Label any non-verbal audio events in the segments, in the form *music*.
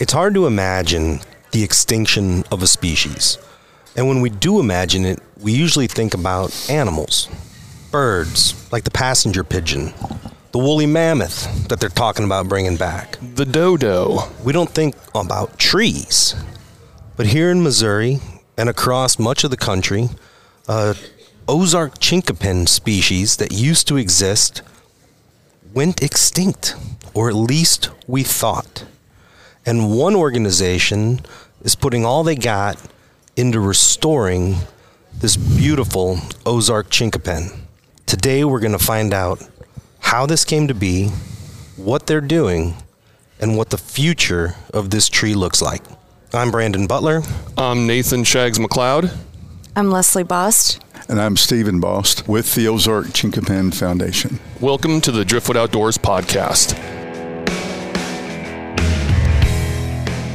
It's hard to imagine the extinction of a species. And when we do imagine it, we usually think about animals, birds, like the passenger pigeon, the woolly mammoth that they're talking about bringing back. The dodo. We don't think about trees. But here in Missouri and across much of the country, uh, Ozark chinkapin species that used to exist went extinct, or at least we thought. And one organization is putting all they got into restoring this beautiful Ozark chinkapin. Today, we're going to find out how this came to be, what they're doing, and what the future of this tree looks like. I'm Brandon Butler. I'm Nathan Shags McLeod. I'm Leslie Bost. And I'm Stephen Bost with the Ozark Chinkapin Foundation. Welcome to the Driftwood Outdoors podcast.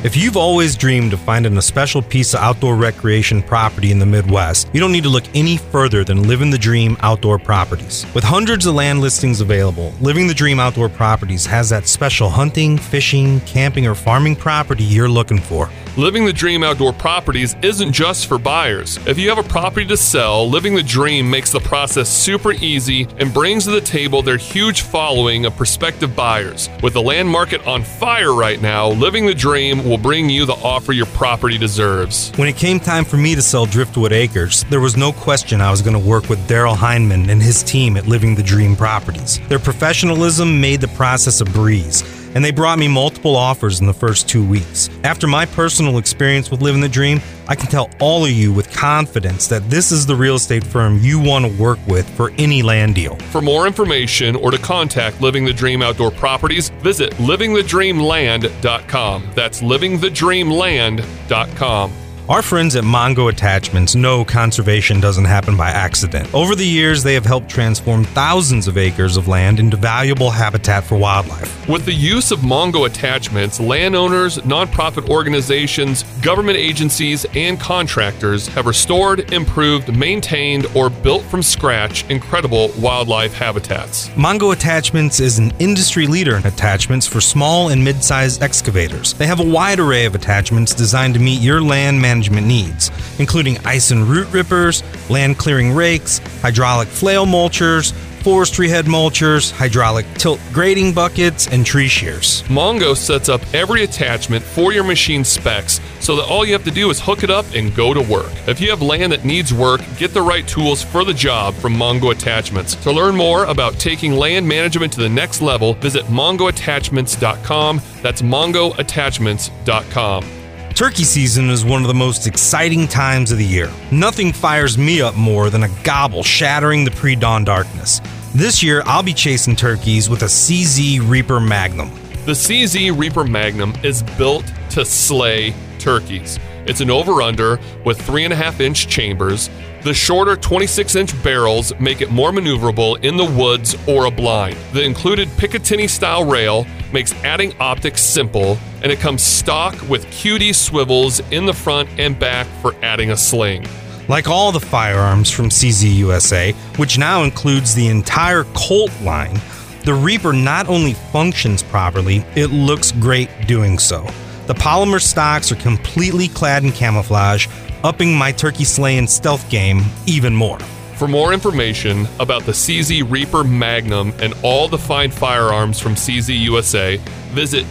If you've always dreamed of finding a special piece of outdoor recreation property in the Midwest, you don't need to look any further than Living the Dream Outdoor Properties. With hundreds of land listings available, Living the Dream Outdoor Properties has that special hunting, fishing, camping, or farming property you're looking for. Living the Dream Outdoor Properties isn't just for buyers. If you have a property to sell, Living the Dream makes the process super easy and brings to the table their huge following of prospective buyers. With the land market on fire right now, Living the Dream will bring you the offer your property deserves. When it came time for me to sell Driftwood Acres, there was no question I was going to work with Daryl Heineman and his team at Living the Dream Properties. Their professionalism made the process a breeze and they brought me multiple offers in the first two weeks. After my personal experience with Living the Dream, I can tell all of you with confidence that this is the real estate firm you want to work with for any land deal. For more information or to contact Living the Dream Outdoor Properties, visit livingthedreamland.com. That's livingthedreamland.com. Our friends at Mongo Attachments know conservation doesn't happen by accident. Over the years, they have helped transform thousands of acres of land into valuable habitat for wildlife. With the use of Mongo attachments, landowners, nonprofit organizations, government agencies, and contractors have restored, improved, maintained, or built from scratch incredible wildlife habitats. Mongo Attachments is an industry leader in attachments for small and mid sized excavators. They have a wide array of attachments designed to meet your land management management needs, including ice and root rippers, land clearing rakes, hydraulic flail mulchers, forestry head mulchers, hydraulic tilt grading buckets, and tree shears. Mongo sets up every attachment for your machine specs so that all you have to do is hook it up and go to work. If you have land that needs work, get the right tools for the job from Mongo Attachments. To learn more about taking land management to the next level, visit mongoattachments.com. That's mongoattachments.com. Turkey season is one of the most exciting times of the year. Nothing fires me up more than a gobble shattering the pre dawn darkness. This year, I'll be chasing turkeys with a CZ Reaper Magnum. The CZ Reaper Magnum is built to slay turkeys. It's an over under with 3.5 inch chambers. The shorter 26 inch barrels make it more maneuverable in the woods or a blind. The included Picatinny style rail makes adding optics simple, and it comes stock with QD swivels in the front and back for adding a sling. Like all the firearms from CZ USA, which now includes the entire Colt line, the Reaper not only functions properly, it looks great doing so. The polymer stocks are completely clad in camouflage, upping my turkey slaying stealth game even more. For more information about the CZ Reaper Magnum and all the fine firearms from CZ USA, visit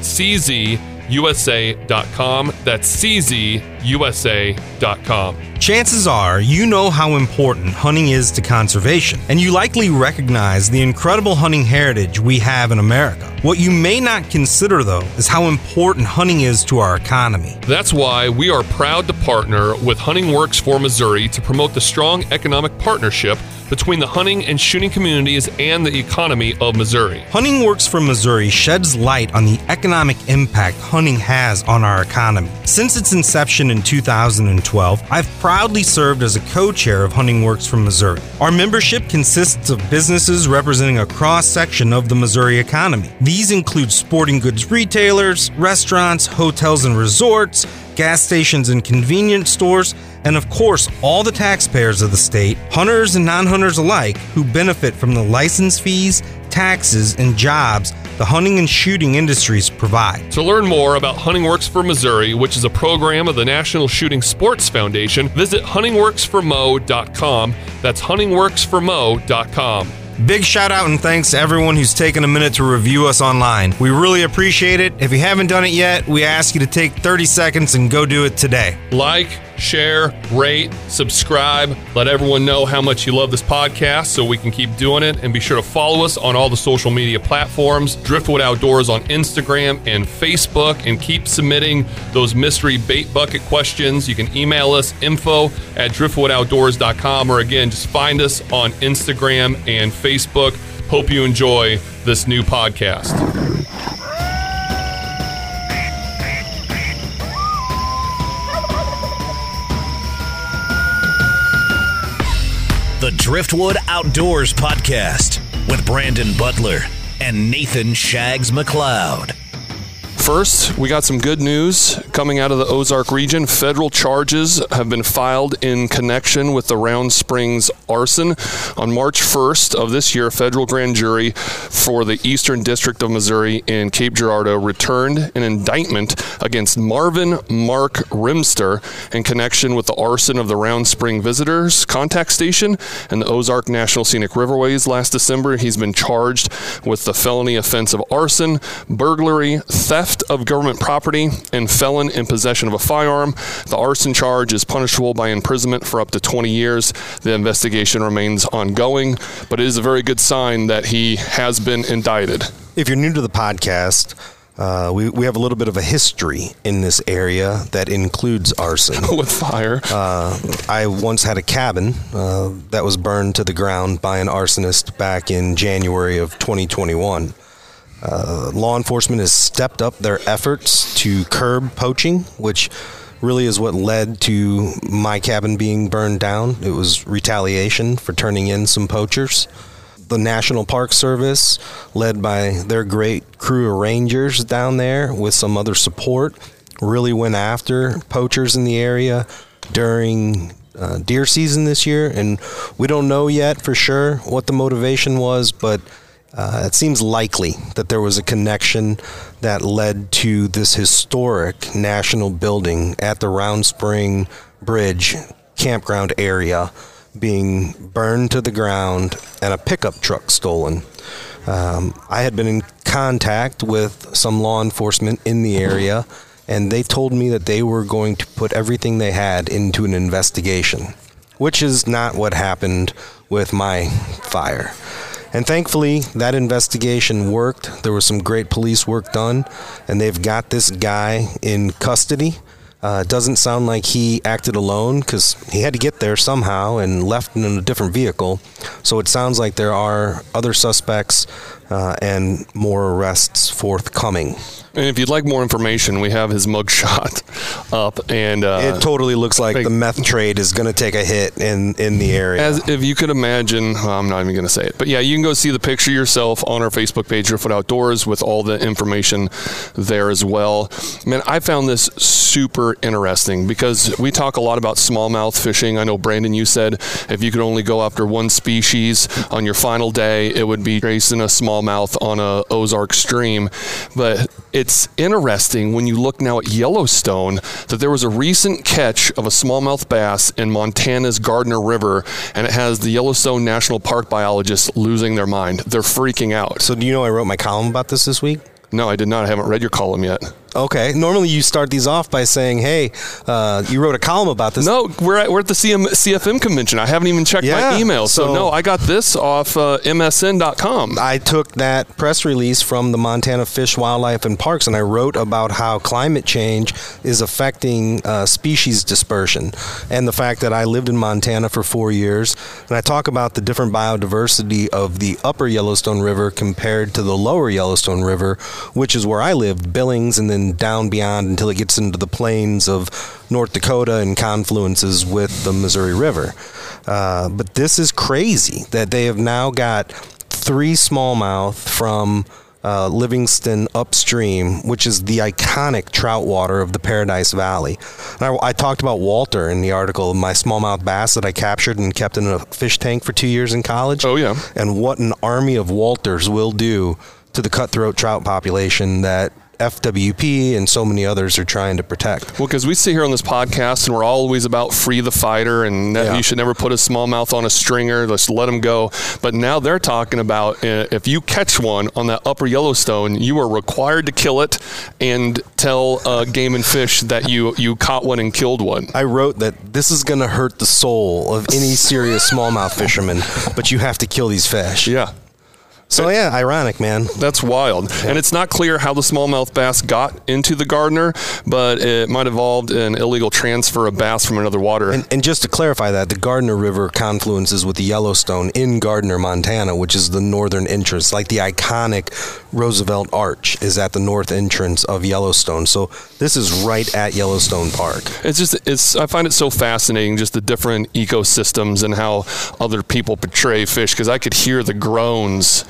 czusa.com. That's czusa.com. Chances are you know how important hunting is to conservation, and you likely recognize the incredible hunting heritage we have in America. What you may not consider, though, is how important hunting is to our economy. That's why we are proud to partner with Hunting Works for Missouri to promote the strong economic partnership between the hunting and shooting communities and the economy of Missouri. Hunting Works for Missouri sheds light on the economic impact hunting has on our economy. Since its inception in 2012, I've proudly served as a co chair of Hunting Works for Missouri. Our membership consists of businesses representing a cross section of the Missouri economy. These include sporting goods retailers, restaurants, hotels and resorts, gas stations and convenience stores, and of course, all the taxpayers of the state, hunters and non hunters alike, who benefit from the license fees, taxes, and jobs the hunting and shooting industries provide. To learn more about Hunting Works for Missouri, which is a program of the National Shooting Sports Foundation, visit huntingworksformo.com. That's huntingworksformo.com. Big shout out and thanks to everyone who's taken a minute to review us online. We really appreciate it. If you haven't done it yet, we ask you to take 30 seconds and go do it today. Like, share, rate, subscribe. Let everyone know how much you love this podcast so we can keep doing it. And be sure to follow us on all the social media platforms Driftwood Outdoors on Instagram and Facebook. And keep submitting those mystery bait bucket questions. You can email us info at driftwoodoutdoors.com or again, just find us on Instagram and Facebook. Hope you enjoy this new podcast. The Driftwood Outdoors Podcast with Brandon Butler and Nathan Shags McLeod. First, we got some good news coming out of the Ozark region. Federal charges have been filed in connection with the Round Springs arson. On March 1st of this year, a federal grand jury for the Eastern District of Missouri in Cape Girardeau returned an indictment against Marvin Mark Rimster in connection with the arson of the Round Spring Visitors Contact Station and the Ozark National Scenic Riverways last December. He's been charged with the felony offense of arson, burglary, theft of government property, and felon in possession of a firearm. The arson charge is punishable by imprisonment for up to 20 years. The investigation remains ongoing, but it is a very good sign that he has been indicted. If you're new to the podcast, uh, we, we have a little bit of a history in this area that includes arson. *laughs* with fire. Uh, I once had a cabin uh, that was burned to the ground by an arsonist back in January of 2021. Uh, law enforcement has stepped up their efforts to curb poaching, which really is what led to my cabin being burned down. It was retaliation for turning in some poachers. The National Park Service, led by their great crew of rangers down there with some other support, really went after poachers in the area during uh, deer season this year. And we don't know yet for sure what the motivation was, but uh, it seems likely that there was a connection that led to this historic national building at the Round Spring Bridge campground area being burned to the ground and a pickup truck stolen. Um, I had been in contact with some law enforcement in the area, and they told me that they were going to put everything they had into an investigation, which is not what happened with my fire. And thankfully, that investigation worked. There was some great police work done, and they've got this guy in custody. Uh, doesn't sound like he acted alone because he had to get there somehow and left in a different vehicle. So it sounds like there are other suspects uh, and more arrests forthcoming. And if you'd like more information, we have his mugshot *laughs* up, and uh, it totally looks like like- the meth trade is going to take a hit in, in the area. As if you could imagine, I'm not even going to say it, but yeah, you can go see the picture yourself on our Facebook page, Driftwood Outdoors, with all the information there as well. Man, I found this super interesting because we talk a lot about smallmouth fishing. I know Brandon, you said if you could only go after one species on your final day, it would be chasing a smallmouth on a Ozark stream. But it's interesting when you look now at Yellowstone that there was a recent catch of a smallmouth bass in Montana's Gardner River, and it has the Yellowstone National Park biologists losing their mind. They're freaking out. so, do you know I wrote my column about this this week? No, I did not. I haven't read your column yet. Okay. Normally, you start these off by saying, "Hey, uh, you wrote a column about this." No, we're at, we're at the CM, CFM convention. I haven't even checked Yeah, my email. So, so- no, I got this off uh, MSN.com. I took that press release from the Montana Fish, Wildlife, and Parks, and I wrote about how climate change is affecting uh, species dispersion and the fact that I lived in Montana for four years. And I talk about the different biodiversity of the upper Yellowstone River compared to the lower Yellowstone River, which is where I lived, Billings, and then down beyond until it gets into the plains of North Dakota and confluences with the Missouri River. Uh, but this is crazy that they have now got three smallmouth from uh, Livingston upstream, which is the iconic trout water of the Paradise Valley. And I, I talked about Walter in the article, my smallmouth bass that I captured and kept in a fish tank for two years in college. Oh, yeah. And what an army of Walters will do to the cutthroat trout population that FWP and so many others are trying to protect. Well, because we sit here on this podcast and we're always about free the fighter and Yeah. you should never put a smallmouth on a stringer. Let's let them go. But now they're talking about uh, if you catch one on that upper Yellowstone, you are required to kill it and tell uh, Game and Fish that you, you caught one and killed one. I wrote that this is going to hurt the soul of any serious smallmouth fisherman, but you have to kill these fish. Yeah. So yeah, ironic, man. That's wild. And it's not clear how the smallmouth bass got into the Gardner, but it might have involved an illegal transfer of bass from another water. And, and just to clarify that, the Gardner River confluences with the Yellowstone in Gardiner, Montana, which is the northern entrance. Like the iconic Roosevelt Arch is at the north entrance of Yellowstone. So this is right at Yellowstone Park. It's just it's I find it so fascinating just the different ecosystems and how other people portray fish because I could hear the groans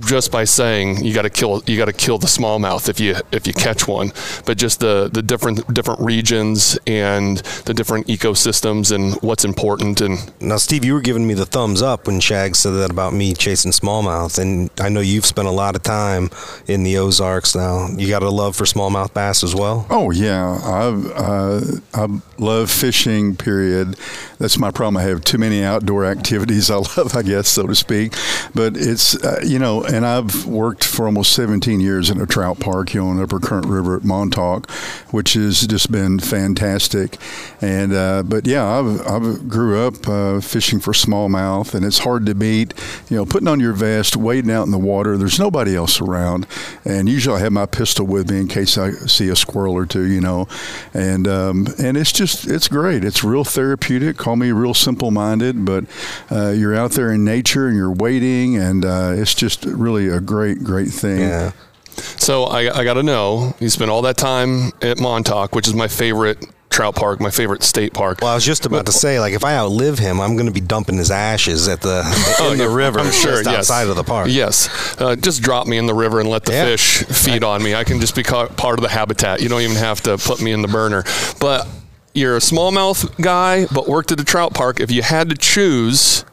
just by saying you got to kill you got to kill the smallmouth if you if you catch one but just the the different different regions and the different ecosystems and what's important and Now, Steve, you were giving me the thumbs up when Shag said that about me chasing smallmouth, and I know you've spent a lot of time in the Ozarks now. You got a love for smallmouth bass as well? Oh yeah, I uh, I love fishing. Period. That's my problem. I have too many outdoor *laughs* activities. I love, I guess, so to speak. But it's uh, you know, and I've worked for almost 17 years in a trout park here on Upper Current River at Montauk, which has just been fantastic. And uh, but yeah, I've I've grew up uh, fishing for smallmouth, and it's hard to beat. You know, putting on your vest, wading out in the water. There's nobody else around, and usually I have my pistol with me in case I see a squirrel or two. You know, and um, and it's just it's great. It's real therapeutic. Call me real simple minded, but uh, you're out there in nature and you're waiting, and uh, it's just really a great great thing. Yeah. so I, I got to know you spent all that time at Montauk which is my favorite trout park my favorite state park Well, I was just about to say, like, if I outlive him, I'm going to be dumping his ashes at the *laughs* in the river, I'm sure, just yes. outside of the park. Yes, uh, just drop me in the river and let the Yeah. fish feed on me. I can just be ca- part of the habitat. You don't even have to put me in the burner. But you're a smallmouth guy, but worked at a trout park. If you had to choose,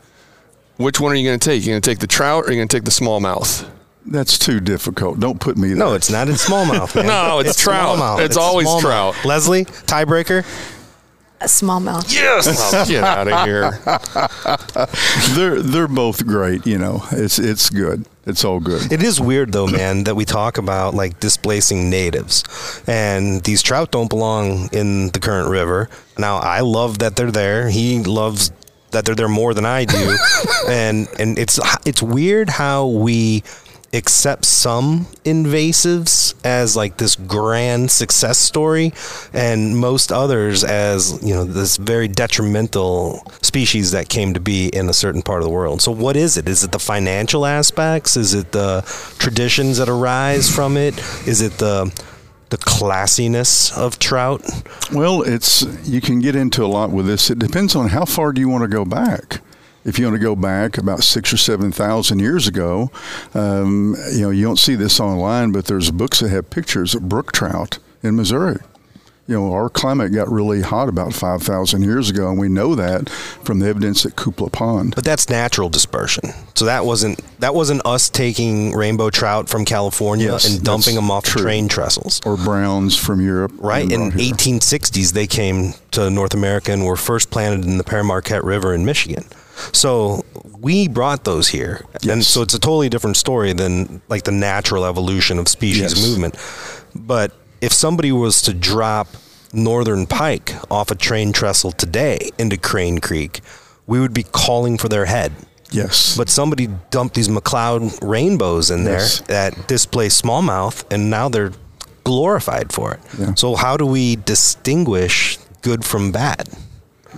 which one are you going to take? You going to take the trout or are you going to take the smallmouth? That's too difficult. Don't put me there. *laughs* No, it's not. in smallmouth. No, it's trout. smallmouth. It's always smallmouth. trout. Leslie, tiebreaker. A smallmouth. Yes. *laughs* Oh, get out of here. *laughs* they're they're both great. You know, it's it's good. It's all good. It is weird though, man, that we talk about like displacing natives, and these trout don't belong in the current river. Now, I love that they're there. He loves that they're there more than I do, *laughs* and and it's it's weird how we accept some invasives as like this grand success story and most others as you know this very detrimental species that came to be in a certain part of the world. So what is it? Is it the financial aspects? Is it the traditions that arise from it? Is it the the classiness of trout Well, it's you can get into a lot with this. It depends on how far do you want to go back. If you want to go back about six or seven thousand years ago, um, you know you don't see this online, but there's books that have pictures of brook trout in Missouri. You know, our climate got really hot about five thousand years ago, and we know that from the evidence at Cupola Pond. but that's natural dispersion so that wasn't that wasn't us taking rainbow trout from california Yes, and dumping them off true. train trestles Or browns from Europe, Right. In brought here. 1860s, they came to North America and were first planted in the Pere Marquette River in Michigan. So we brought those here. And so it's a totally different story than like the natural evolution of species Yes. movement. But if somebody was to drop northern pike off a train trestle today into Crane Creek, we would be calling for their head. Yes, But somebody dumped these McCloud rainbows in there Yes. that displace smallmouth, and now they're glorified for it. Yeah. So how do we distinguish good from bad?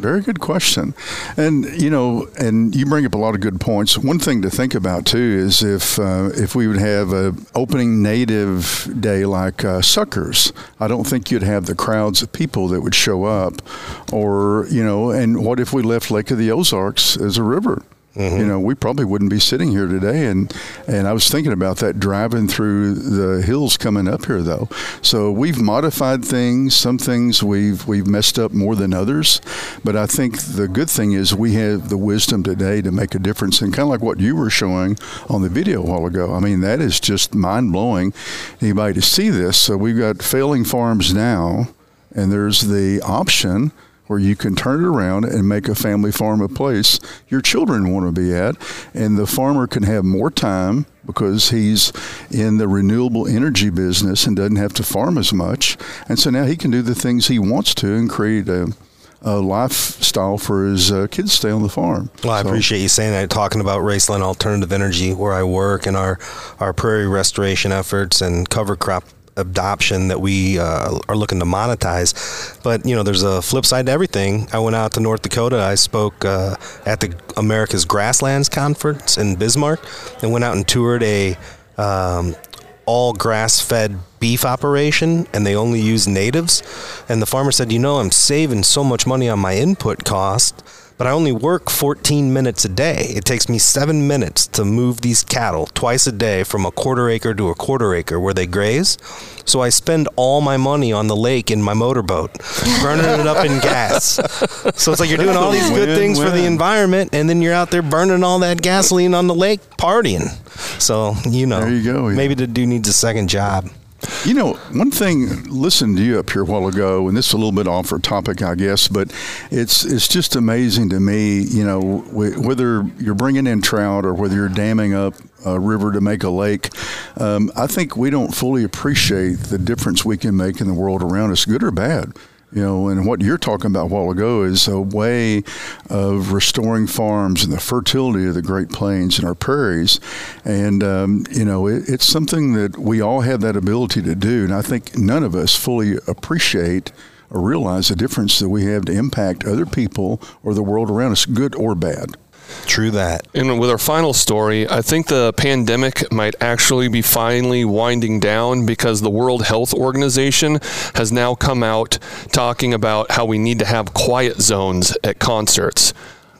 Very good question. And you know, and you bring up a lot of good points. One thing to think about too is if uh, if we would have a opening native day like uh, Suckers, I don't think you'd have the crowds of people that would show up. Or you know, and what if we left Lake of the Ozarks as a river? Mm-hmm. You know, we probably wouldn't be sitting here today. And and I was thinking about that driving through the hills coming up here, though. So we've modified things. Some things we've we've messed up more than others. But I think the good thing is we have the wisdom today to make a difference. And kind of like what you were showing on the video a while ago. I mean, that is just mind blowing. Anybody to see this. So we've got failing farms now, and there's the option where you can turn it around and make a family farm a place your children want to be at. And the farmer can have more time because he's in the renewable energy business and doesn't have to farm as much. And so now he can do the things he wants to and create a, a lifestyle for his uh, kids to stay on the farm. Well, I So- appreciate you saying that. Talking about Roeslein Alternative Energy, where I work, and our our prairie restoration efforts and cover crop adoption that we uh, are looking to monetize. But you know, there's a flip side to everything. I went out to North Dakota. I spoke uh, at the America's Grasslands Conference in Bismarck, and went out and toured a. Um, all grass fed beef operation and they only use natives. And the farmer said, You know, I'm saving so much money on my input cost, but I only work 14 minutes a day. It takes me seven minutes to move these cattle twice a day from a quarter acre to a quarter acre where they graze. So I spend all my money on the lake in my motorboat, *laughs* burning it up in gas. So it's like you're doing all these good things for the environment, and then you're out there burning all that gasoline on the lake partying. So, you know, you go, yeah. maybe the dude needs a second job. You know, one thing, listening to you up here a while ago, and this is a little bit off our topic, I guess, but it's it's just amazing to me, you know, wh- whether you're bringing in trout or whether you're damming up a river to make a lake, um, I think we don't fully appreciate the difference we can make in the world around us, good or bad. You know, and what you're talking about a while ago is a way of restoring farms and the fertility of the Great Plains and our prairies. And, um, you know, it, it's something that we all have that ability to do. And I think none of us fully appreciate or realize the difference that we have to impact other people or the world around us, good or bad. True that. And with our final story, I think the pandemic might actually be finally winding down because the World Health Organization has now come out talking about how we need to have quiet zones at concerts.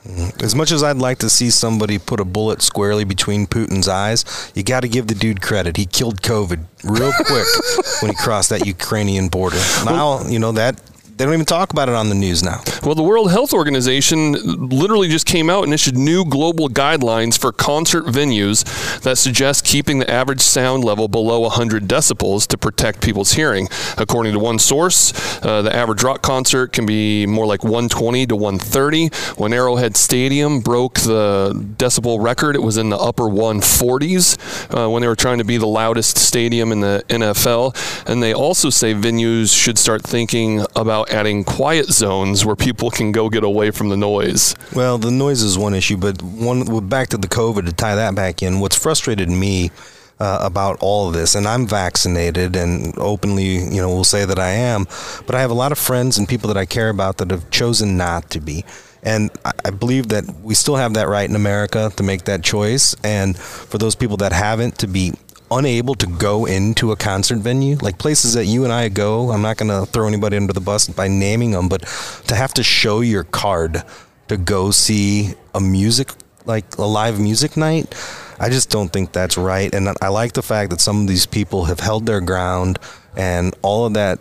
Mm-hmm. As much as I'd like to see somebody put a bullet squarely between Putin's eyes, you got to give the dude credit. He killed COVID real quick *laughs* when he crossed that Ukrainian border. Now, you know that they don't even talk about it on the news now. Well, the World Health Organization literally just came out and issued new global guidelines for concert venues that suggest keeping the average sound level below 100 decibels to protect people's hearing. According to one source, uh, the average rock concert can be more like 120 to 130. When Arrowhead Stadium broke the decibel record, it was in the upper 140s uh, when they were trying to be the loudest stadium in the NFL. And they also say venues should start thinking about adding quiet zones where people can go get away from the noise. Well, the noise is one issue, but one back to the COVID to tie that back in. What's frustrated me uh, about all of this, and I'm vaccinated and openly, you know, will say that I am, but I have a lot of friends and people that I care about that have chosen not to be. And I I believe that we still have that right in America to make that choice. And for those people that haven't, to be unable to go into a concert venue, like places that you and I go. I'm not going to throw anybody under the bus by naming them, but to have to show your card to go see a music, like a live music night, I just don't think that's right. And I like the fact that some of these people have held their ground and all of that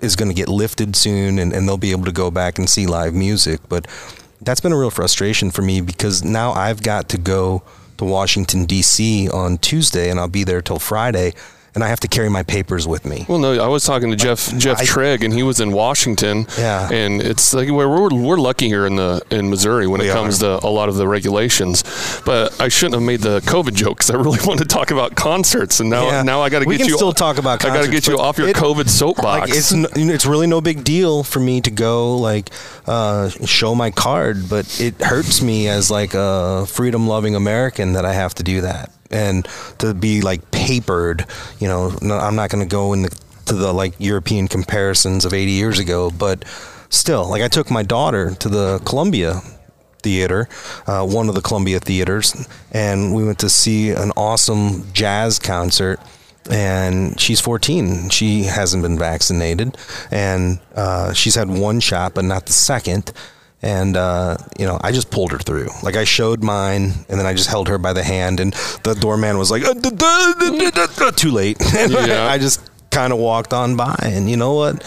is going to get lifted soon and, and they'll be able to go back and see live music. But that's been a real frustration for me because now I've got to go to Washington, D.C. on Tuesday and I'll be there till Friday and I have to carry my papers with me. Well, no, I was talking to Jeff Jeff I- Trigg, and he was in Washington. Yeah. and it's like we're, we're, we're lucky here in the in Missouri when We it comes to a lot of the regulations. But I shouldn't have made the COVID joke because I really *laughs* want to talk about concerts, and now Yeah. now I got to We get can you. still talk about I got to get you off your it- COVID soapbox. Like it's n- it's really no big deal for me to go like uh, show my card, but it hurts me as like a freedom loving American that I have to do that and to be like papered. You know, I'm not going to go in the, the like European comparisons of 80 years ago, but still, like I took my daughter to the Columbia theater, uh, one of the Columbia theaters, and we went to see an awesome jazz concert. And she's 14. She hasn't been vaccinated, and uh, she's had one shot, but not the second. And uh, you know, I just pulled her through. Like I showed mine, and then I just held her by the hand, and the doorman was like, uh, "Too late." *laughs* Yeah. I just kind of walked on by, and you know what?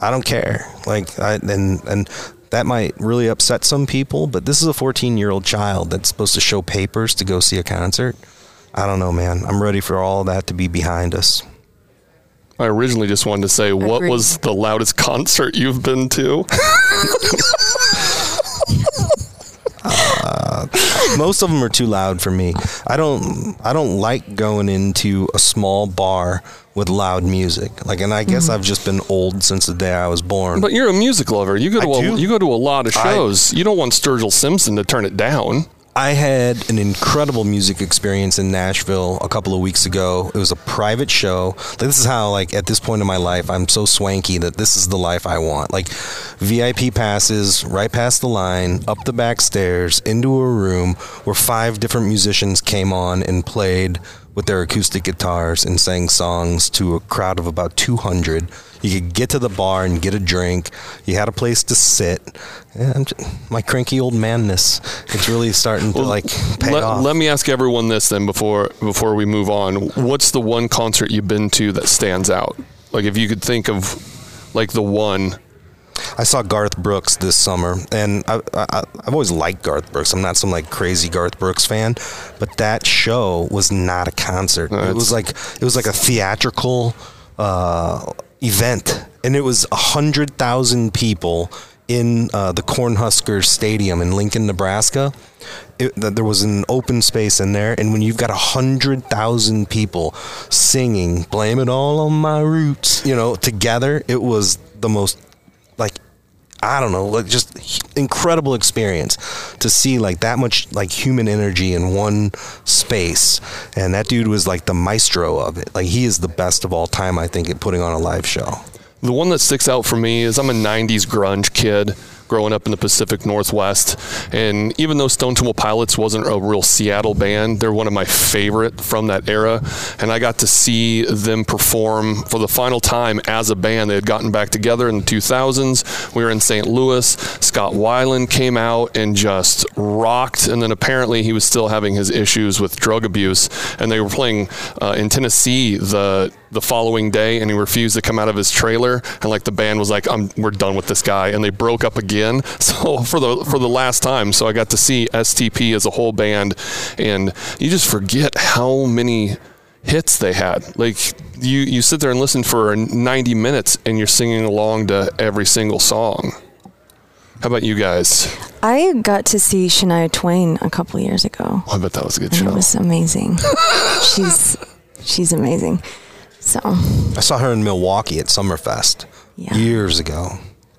I don't care. Like, I, and and that might really upset some people, but this is a 14 year old child that's supposed to show papers to go see a concert. I don't know, man. I'm ready for all that to be behind us. I originally just wanted to say, what Agreed. was the loudest concert you've been to? *laughs* Uh, most of them are too loud for me. I don't. I don't like going into a small bar with loud music. Like, and I guess mm-hmm. I've just been old since the day I was born. But you're a music lover. You go to I a, do. you go to a lot of I- shows. you don't want Sturgill Simpson to turn it down. I had an incredible music experience in Nashville a couple of weeks ago. It was a private show. This is how, like, at this point in my life, I'm so swanky that this is the life I want. Like, VIP passes right past the line, up the back stairs, into a room where five different musicians came on and played with their acoustic guitars and sang songs to a crowd of about 200. You could get to the bar and get a drink. You had a place to sit. Yeah, my cranky old manness, it's really starting to like pay let, off. let me ask everyone this then before before we move on. What's the one concert you've been to that stands out? Like if you could think of like the one. I saw Garth Brooks this summer, and I, I, I've always liked Garth Brooks. I'm not some like crazy Garth Brooks fan, but that show was not a concert. No, it was like it was like a theatrical uh, event, and it was a hundred thousand people in uh, the Cornhusker Stadium in Lincoln, Nebraska. It, there was an open space in there, and when you've got a hundred thousand people singing "Blame It All on My Roots," you know, together, it was the most like I don't know, like just incredible experience to see like that much like human energy in one space. And that dude was like the maestro of it. Like he is the best of all time, I think, at putting on a live show. The one that sticks out for me is I'm a 90s grunge kid growing up in the Pacific Northwest. And even though Stone Temple Pilots wasn't a real Seattle band, they're one of my favorite from that era. And I got to see them perform for the final time as a band. They had gotten back together in the 2000s. We were in St. Louis. Scott Weiland came out and just rocked. And then apparently he was still having his issues with drug abuse. And they were playing uh, in Tennessee the the following day and he refused to come out of his trailer and like the band was like we're done with this guy and they broke up again *laughs* so for the for the last time so I got to see STP as a whole band and you just forget how many hits they had like you you sit there and listen for 90 minutes and you're singing along to every single song how about you guys I got to see Shania Twain a couple years ago. Oh, I bet that was a good And show it was amazing. *laughs* she's she's amazing. So I saw her in Milwaukee at Summerfest Yeah. years ago.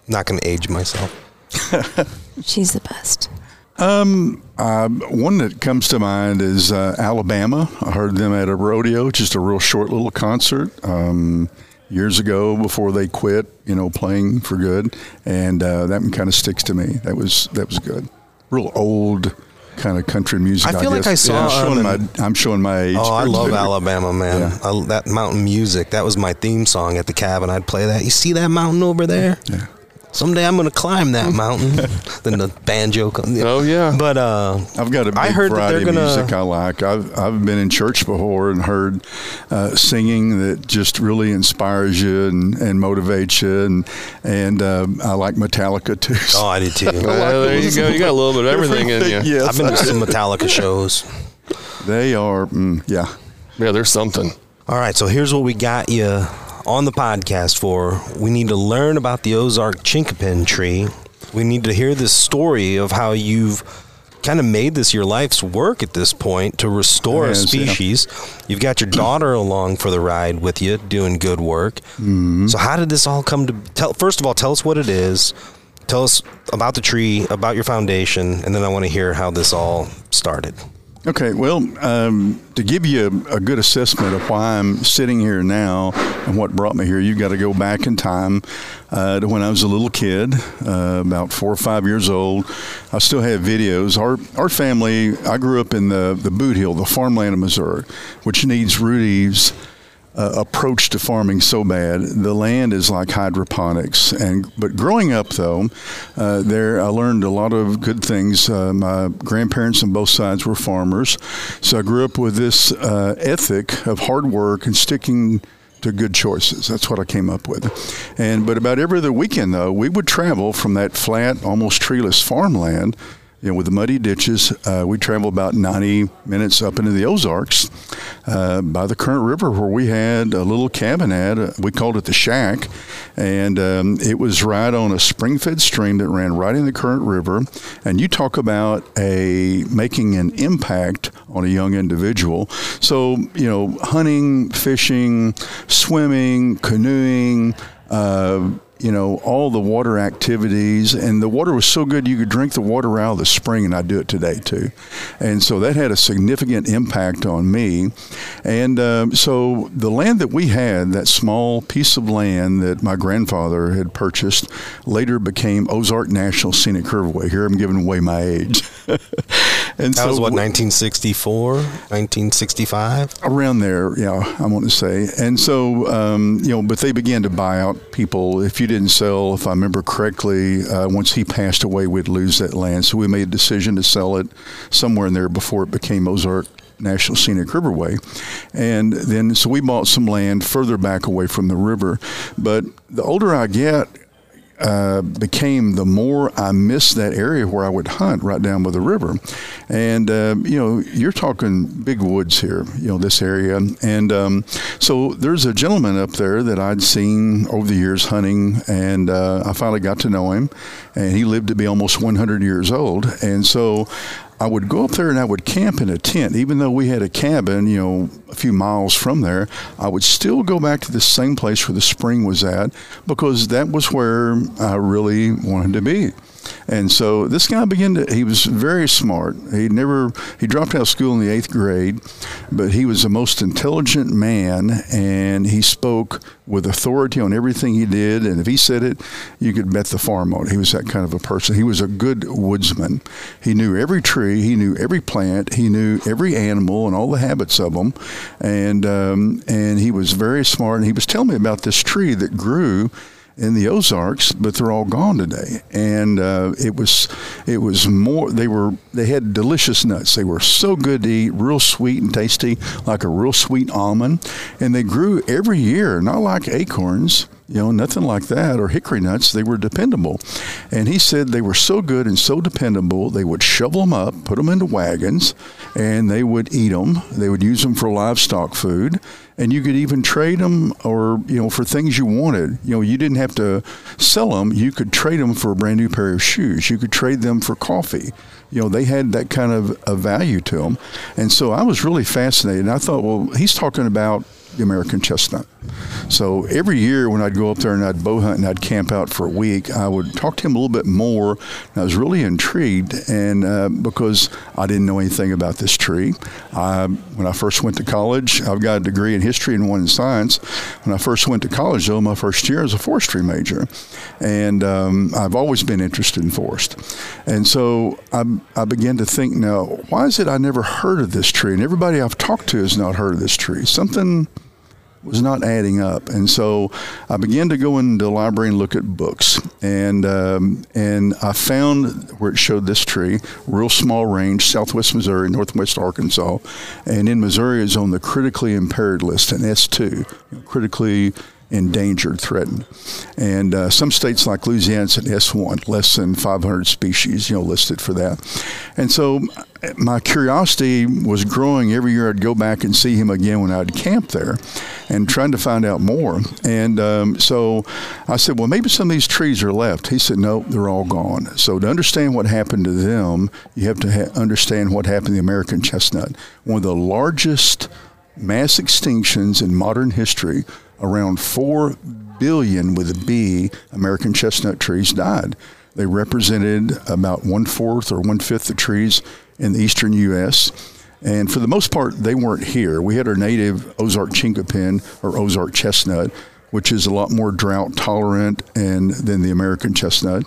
Not going to age myself. *laughs* she's the best. Um, One that comes to mind is uh, Alabama. I heard them at a rodeo, just a real short little concert um, years ago before they quit, you know, playing for good, and uh, that one kind of sticks to me. That was that was good. Real old kind of country music. I feel like guess. I saw I'm showing them my I'm showing my age. Oh, I love today. Alabama, man. Yeah. I, that mountain music. That was my theme song at the cabin. I'd play that. You see that mountain over there? Yeah. Someday I'm going to climb that *laughs* mountain. then the banjo comes. Oh, yeah. But uh, I've got a big I heard that variety they're of gonna- music I like. I've I've been in church before and heard uh, singing that just really inspires you and, and motivates you, and and uh, I like Metallica too. *laughs* oh, I did too. *laughs* There you go you got a little bit of everything in you Yes, I've been to some Metallica shows. they are. Mm, yeah. yeah there's something All right, so here's what we got you on the podcast for. We need to learn about the Ozark chinkapin tree. We need to hear this story of how you've kind of made this your life's work at this point to restore a Yes, yeah. species. You've got your daughter along for the ride with you, doing good work. Mm-hmm. So how did this all come to? Tell first of all, tell us what it is. Tell us about the tree, about your foundation, and then I want to hear how this all started. Okay, well, um, to give you a, a good assessment of why I'm sitting here now and what brought me here, you've got to go back in time uh, to when I was a little kid, uh, about four or five years old. I still have videos. Our our family, I grew up in the the Bootheel, the farmland of Missouri, which needs Rudy's uh, approach to farming so bad. The land is like hydroponics, and but growing up though, uh, there I learned a lot of good things. Uh, my grandparents on both sides were farmers, so I grew up with this uh, ethic of hard work and sticking to good choices. That's what I came up with. And but about every other weekend though, we would travel from that flat, almost treeless farmland you know, with the muddy ditches, uh, we travel about 90 minutes up into the Ozarks uh, by the Current River, where we had a little cabin at. Uh, we called it the Shack, and um, it was right on a spring-fed stream that ran right in the Current River. And you talk about a making an impact on a young individual. So you know, hunting, fishing, swimming, canoeing. Uh, you know, all the water activities, and the water was so good you could drink the water out of the spring, and I do it today too. And so that had a significant impact on me. And um, so the land that we had, that small piece of land that my grandfather had purchased, later became Ozark National Scenic Riverway. Here I'm giving away my age. *laughs* and that so was what 1964, 1965, around there. Yeah, I want to say. And so um, you know, but they began to buy out people. If you didn't sell, if I remember correctly, uh, once he passed away, we'd lose that land. So we made a decision to sell it somewhere in there before it became Ozark National Scenic Riverway. And then, so we bought some land further back away from the river. But the older I get, uh, became the more I missed that area where I would hunt right down by the river. And, uh, you know, you're talking big woods here, you know, this area. And um, so there's a gentleman up there that I'd seen over the years hunting, and uh, I finally got to know him. And he lived to be almost 100 years old. And so I would go up there and I would camp in a tent, even though we had a cabin, you know, a few miles from there. I would still go back to the same place where the spring was at because that was where I really wanted to be. And so this guy began to, he was very smart. He never, he dropped out of school in the eighth grade, but he was the most intelligent man and he spoke with authority on everything he did. And if he said it, you could bet the farm on it. He was that kind of a person. He was a good woodsman. He knew every tree, he knew every plant, he knew every animal and all the habits of them. And, um, and he was very smart. And he was telling me about this tree that grew in the Ozarks, but they're all gone today. And uh, it was it was more. They were they had delicious nuts. They were so good to eat, real sweet and tasty, like a real sweet almond. And they grew every year, not like acorns you know, nothing like that, or hickory nuts. They were dependable. And he said they were so good and so dependable, they would shovel them up, put them into wagons, and they would eat them. They would use them for livestock food. And you could even trade them or, you know, for things you wanted. You know, you didn't have to sell them. You could trade them for a brand new pair of shoes. You could trade them for coffee you know, they had that kind of a value to them. And so I was really fascinated. I thought, well, he's talking about the American chestnut. So every year when I'd go up there and I'd bow hunt and I'd camp out for a week, I would talk to him a little bit more. I was really intrigued, and uh, because I didn't know anything about this tree. I, when I first went to college, I've got a degree in history and one in science. When I first went to college, though, my first year as a forestry major, and um, I've always been interested in forest. And so I, I began to think, now, why is it I never heard of this tree? And everybody I've talked to has not heard of this tree. Something was not adding up, and so I began to go into the library and look at books, and um, and I found where it showed this tree, real small range, Southwest Missouri, Northwest Arkansas, and in Missouri is on the critically impaired list, an S two, critically endangered, threatened. And uh, some states like Louisiana, it's an S1, less than 500 species, you know, listed for that. And so my curiosity was growing every year. I'd go back and see him again when I'd camp there and trying to find out more. And um, so I said, well, maybe some of these trees are left. He said, no, they're all gone. So to understand what happened to them, you have to ha- understand what happened to the American chestnut, one of the largest mass extinctions in modern history around 4 billion with a B American chestnut trees died. They represented about one fourth or one fifth of trees in the eastern U.S. And for the most part, they weren't here. We had our native Ozark chinkapin or Ozark chestnut, which is a lot more drought tolerant and than the American chestnut.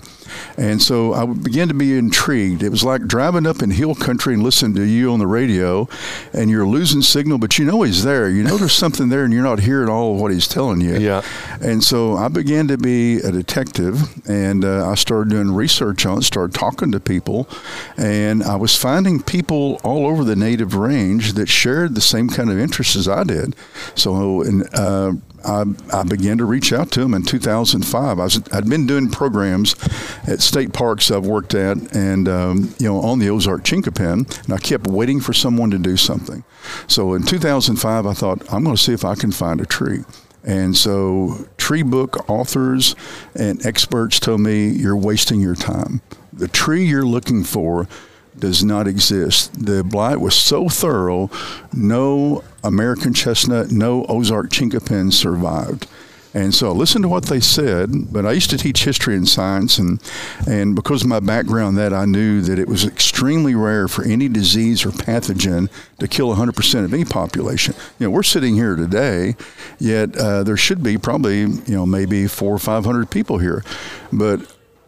And so I began to be intrigued. It was like driving up in hill country and listening to you on the radio, and you're losing signal, but you know he's there. You know there's something there, and you're not hearing all of what he's telling you. Yeah. And so I began to be a detective, and uh, I started doing research on it, started talking to people, and I was finding people all over the native range that shared the same kind of interests as I did. So, and uh, I, I, began to reach out to them in 2005. I was, I'd been doing programs at state parks I've worked at, and um, you know, on the Ozark Chinquapin, and I kept waiting for someone to do something. So in 2005, I thought I'm going to see if I can find a tree. And so, tree book authors and experts told me you're wasting your time. The tree you're looking for does not exist. The blight was so thorough, no American chestnut, no Ozark chinkapin survived. And so I listened to what they said, but I used to teach history and science, and, and because of my background that, I knew that it was extremely rare for any disease or pathogen to kill 100% of any population. You know, we're sitting here today, yet uh, there should be probably, you know, maybe four or 500 people here. But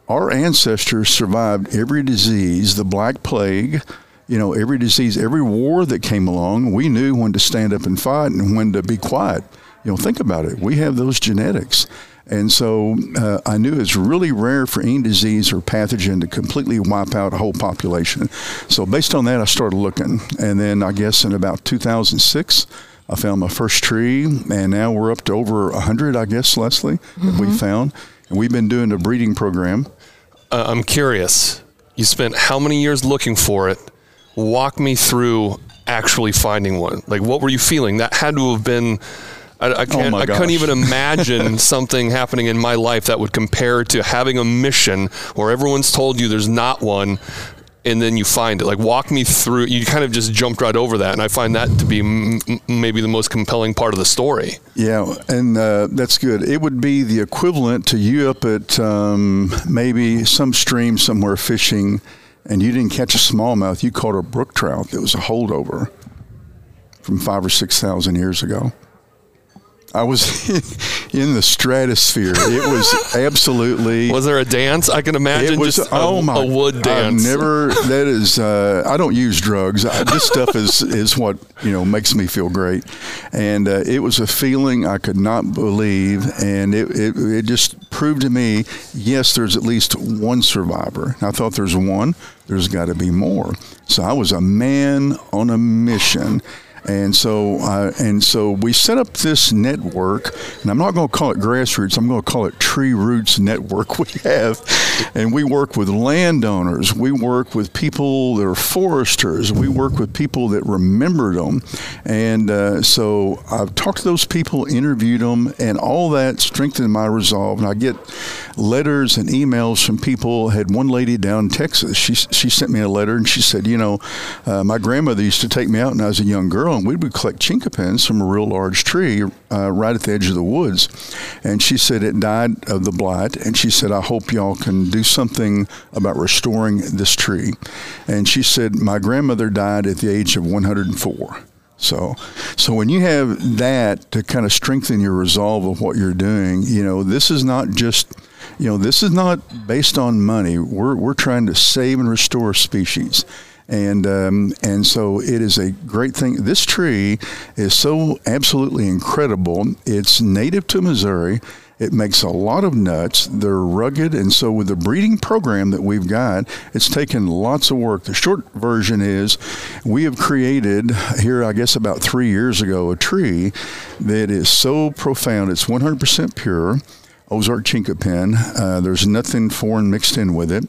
our ancestors survived every disease, the Black Plague, you know, every disease, every war that came along. We knew when to stand up and fight and when to be quiet. You know, think about it. We have those genetics. And so uh, I knew it's really rare for any disease or pathogen to completely wipe out a whole population. So based on that, I started looking. And then I guess in about 2006, I found my first tree, and now we're up to over 100, I guess, Leslie, mm-hmm. that we mm-hmm. found. And we've been doing a breeding program. Uh, I'm curious. You spent how many years looking for it? Walk me through actually finding one. Like, what were you feeling? That had to have been. I, I can't. Oh I couldn't even *laughs* imagine something happening in my life that would compare to having a mission where everyone's told you there's not one, and then you find it. Like, walk me through. You kind of just jumped right over that, and I find that to be m- maybe the most compelling part of the story. Yeah, and uh, that's good. It would be the equivalent to you up at um, maybe some stream somewhere fishing, and you didn't catch a smallmouth. You caught a brook trout that was a holdover from five or six thousand years ago. I was *laughs* in the stratosphere. It was *laughs* absolutely. Was there a dance? I can imagine. It was just oh a, my, a wood dance. I've never. That is. Uh, I don't use drugs. I, this *laughs* stuff is is what you know makes me feel great, and uh, it was a feeling I could not believe, and it, it it just proved to me, yes, there's at least one survivor. I thought there's one. There's got to be more. So I was a man on a mission and so, uh, and so we set up this network, and I'm not going to call it grassroots. I'm going to call it Tree Roots Network. *laughs* We have, and we work with landowners. We work with people that are foresters. We work with people that remembered them, and uh, so I've talked to those people, interviewed them, and all that strengthened my resolve. And I get letters and emails from people. I had one lady down in Texas. She she sent me a letter, and she said, you know, uh, my grandmother used to take me out when I was a young girl we would collect chinkapins from a real large tree uh, right at the edge of the woods. And she said it died of the blight, and she said, I hope y'all can do something about restoring this tree. And she said, My grandmother died at the age of 104. So, so when you have that to kind of strengthen your resolve of what you're doing, you know, this is not just, you know, this is not based on money. We're we're trying to save and restore species and um, and so it is a great thing. This tree is so absolutely incredible. It's native to Missouri. It makes a lot of nuts. They're rugged, and so with the breeding program that we've got, it's taken lots of work. The short version is, we have created here, I guess, about three years ago, a tree that is so profound. It's 100% pure Ozark Chinkapin. Uh, there's nothing foreign mixed in with it.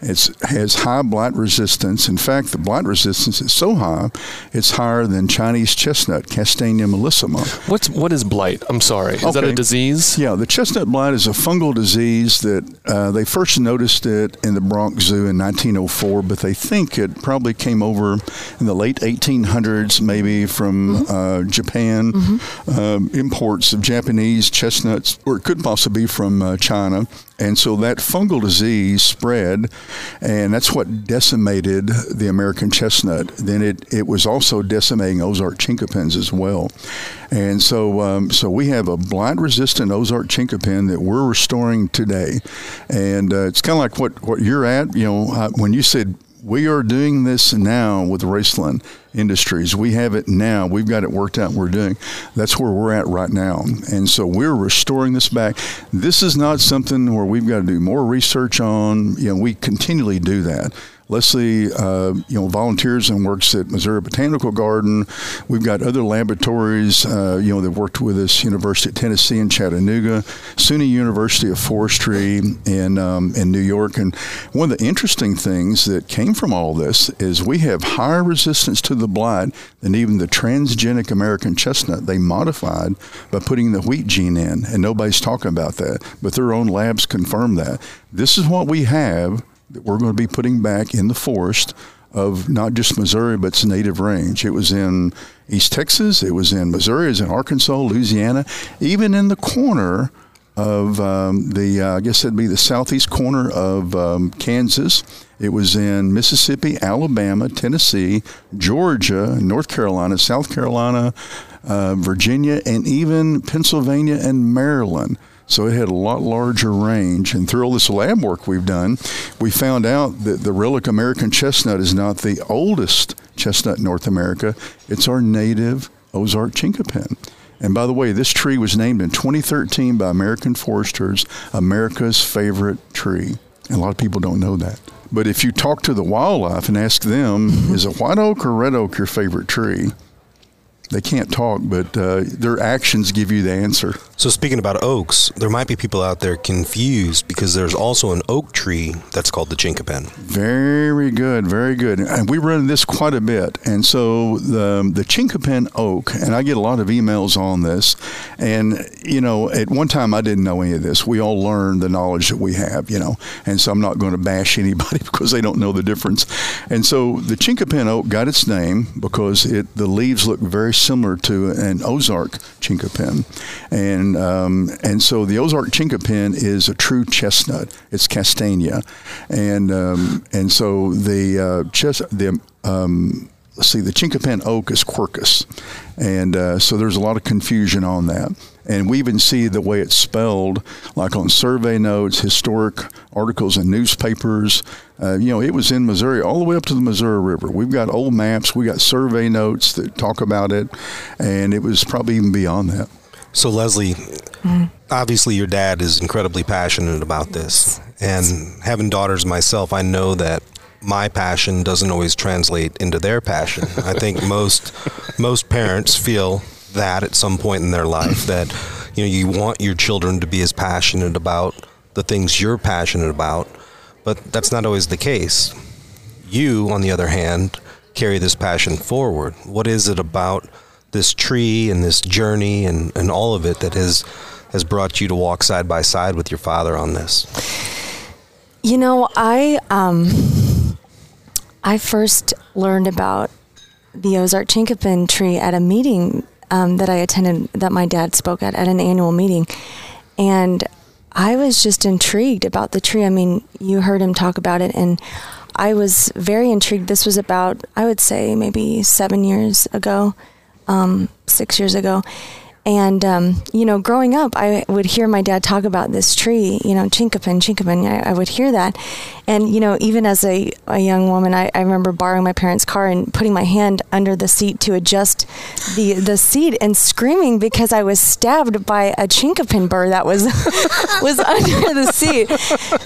It has high blight resistance. In fact, the blight resistance is so high, it's higher than Chinese chestnut, Castanea mollissima. What's what is blight? I'm sorry. Is okay. that a disease? Yeah, the chestnut blight is a fungal disease that uh, they first noticed it in the Bronx Zoo in 1904, but they think it probably came over in the late 1800s, maybe from mm-hmm. uh, Japan. Mm-hmm. Um, imports of Japanese chestnuts, or it could possibly from uh, China. And so that fungal disease spread, and that's what decimated the American chestnut. Then it, it was also decimating Ozark chinkapins as well. And so, um, so we have a blight resistant Ozark chinkapin that we're restoring today. And uh, it's kind of like what, what you're at. You know, uh, when you said we are doing this now with Roeslein Industries. We have it now. We've got it worked out. We're doing. That's where we're at right now. And so we're restoring this back. This is not something where we've got to do more research on. You know, we continually do that. Leslie, uh, you know, volunteers and works at Missouri Botanical Garden. We've got other laboratories, uh, you know, that worked with us, University of Tennessee in Chattanooga, SUNY University of Forestry in um, in New York. And one of the interesting things that came from all this is we have higher resistance to the blight than even the transgenic American chestnut they modified by putting the wheat gene in, and nobody's talking about that, but their own labs confirm that. This is what we have that we're going to be putting back in the forest of not just Missouri, but its native range. It was in East Texas, it was in Missouri, it was in Arkansas, Louisiana, even in the corner of um, the, uh, I guess it'd be the southeast corner of um, Kansas. It was in Mississippi, Alabama, Tennessee, Georgia, North Carolina, South Carolina, uh, Virginia, and even Pennsylvania and Maryland. So it had a lot larger range. And through all this lab work we've done, we found out that the relic American chestnut is not the oldest chestnut in North America. It's our native Ozark chinkapin. And by the way, this tree was named in 2013 by American Foresters America's favorite tree. And a lot of people don't know that. But if you talk to the wildlife and ask them, *laughs* is a white oak or red oak your favorite tree? They can't talk, but uh, their actions give you the answer. So, speaking about oaks, there might be people out there confused because there's also an oak tree that's called the chinkapin. Very good, very good. And we run this quite a bit. And so the the chinkapin oak, and I get a lot of emails on this. And you know, at one time I didn't know any of this. We all learn the knowledge that we have, you know. And so I'm not going to bash *laughs* anybody because they don't know the difference. And so the chinkapin oak got its name because it the leaves look very similar to an Ozark chinkapin, and um, and so the Ozark chinkapin is a true chestnut. It's castanea, and um, and so the uh, chest the um, let's see the chinkapin oak is quercus, and uh, so there's a lot of confusion on that. And we even see the way it's spelled, like on survey notes, historic articles in newspapers. Uh, you know, it was in Missouri all the way up to the Missouri River. We've got old maps, we got survey notes that talk about it, and it was probably even beyond that. So, Leslie, obviously your dad is incredibly passionate about this. And having daughters myself, I know that my passion doesn't always translate into their passion. *laughs* I think most most parents feel that at some point in their life that you know you want your children to be as passionate about the things you're passionate about, but that's not always the case. You, on the other hand, carry this passion forward. What is it about this tree and this journey and, and all of it that has has brought you to walk side by side with your father on this? You know, I um, I first learned about the Ozark chinkapin tree at a meeting um, that I attended that my dad spoke at at an annual meeting, and I was just intrigued about the tree. I mean, you heard him talk about it, and I was very intrigued. This was about I would say maybe seven years ago, um, six years ago. And, um, you know, growing up, I would hear my dad talk about this tree, you know, chinkapin, chinkapin. I, I would hear that. And, you know, even as a, a young woman, I, I remember borrowing my parents' car and putting my hand under the seat to adjust the, the seat and screaming because I was stabbed by a chinkapin burr that was, *laughs* was under the seat.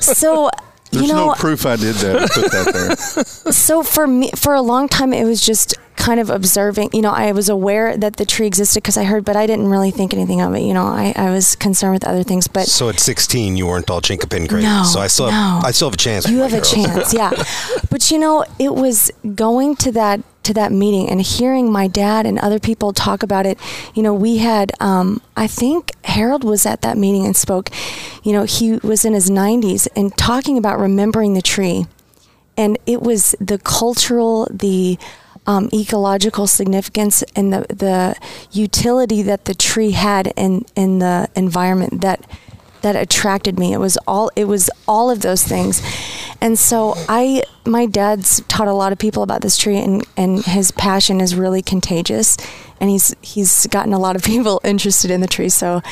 So, There's you know, no proof I did that. Put that there. *laughs* so for me for a long time it was just kind of observing you know i was aware that the tree existed because i heard but i didn't really think anything of it you know i, I was concerned with other things but So at 16, you weren't all chinkapin crazy. No, so I still no. have, I still have a chance. you have a chance yeah *laughs* but you know it was going to that to that meeting and hearing my dad and other people talk about it you know we had um, i think harold was at that meeting and spoke you know he was in his 90s and talking about remembering the tree and it was the cultural the um, ecological significance and the, the utility that the tree had in, in the environment that that attracted me. It was all it was all of those things. And so I my dad's taught a lot of people about this tree and, and his passion is really contagious and he's he's gotten a lot of *laughs* people interested in the tree. So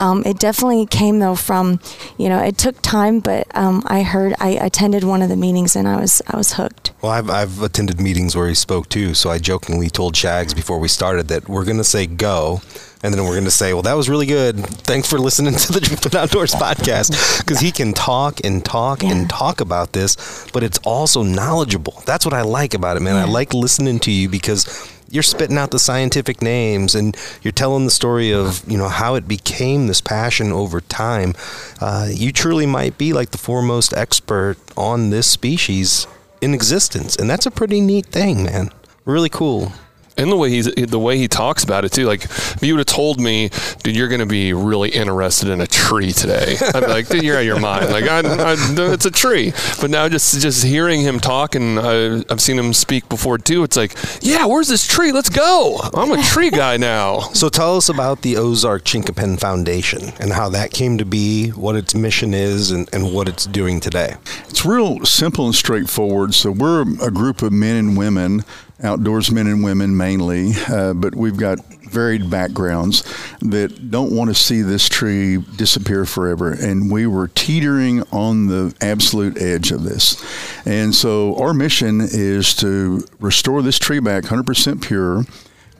um, it definitely came though from you know it took time, but um, I heard I attended one of the meetings and I was I was hooked. Well, I've, I've attended meetings where he spoke too, so I jokingly told Shags before we started that we're going to say go, and then we're going to say, well, that was really good. Thanks for listening to the Drifted Outdoors podcast, because he can talk and talk Yeah. and talk about this, but it's also knowledgeable. That's what I like about it, man. I like listening to you because you're spitting out the scientific names and you're telling the story of you know how it became this passion over time. Uh, you truly might be like the foremost expert on this species in existence, and that's a pretty neat thing, man. Really cool. And the way he's the way he talks about it too. Like if you would have told me, dude, you're going to be really interested in a tree today, I'd be like, dude, you're out of your mind. Like I, I, it's a tree. But now just just hearing him talk, and I, I've seen him speak before too. It's like, yeah, where's this tree? Let's go. I'm a tree guy now. *laughs* So tell us about the Ozark Chinquapin Foundation and how that came to be, what its mission is, and, and what it's doing today. It's real simple and straightforward. So we're a group of men and women, outdoors men and women mainly, uh, but we've got varied backgrounds that don't want to see this tree disappear forever. And we were teetering on the absolute edge of this. And so our mission is to restore this tree back 100% pure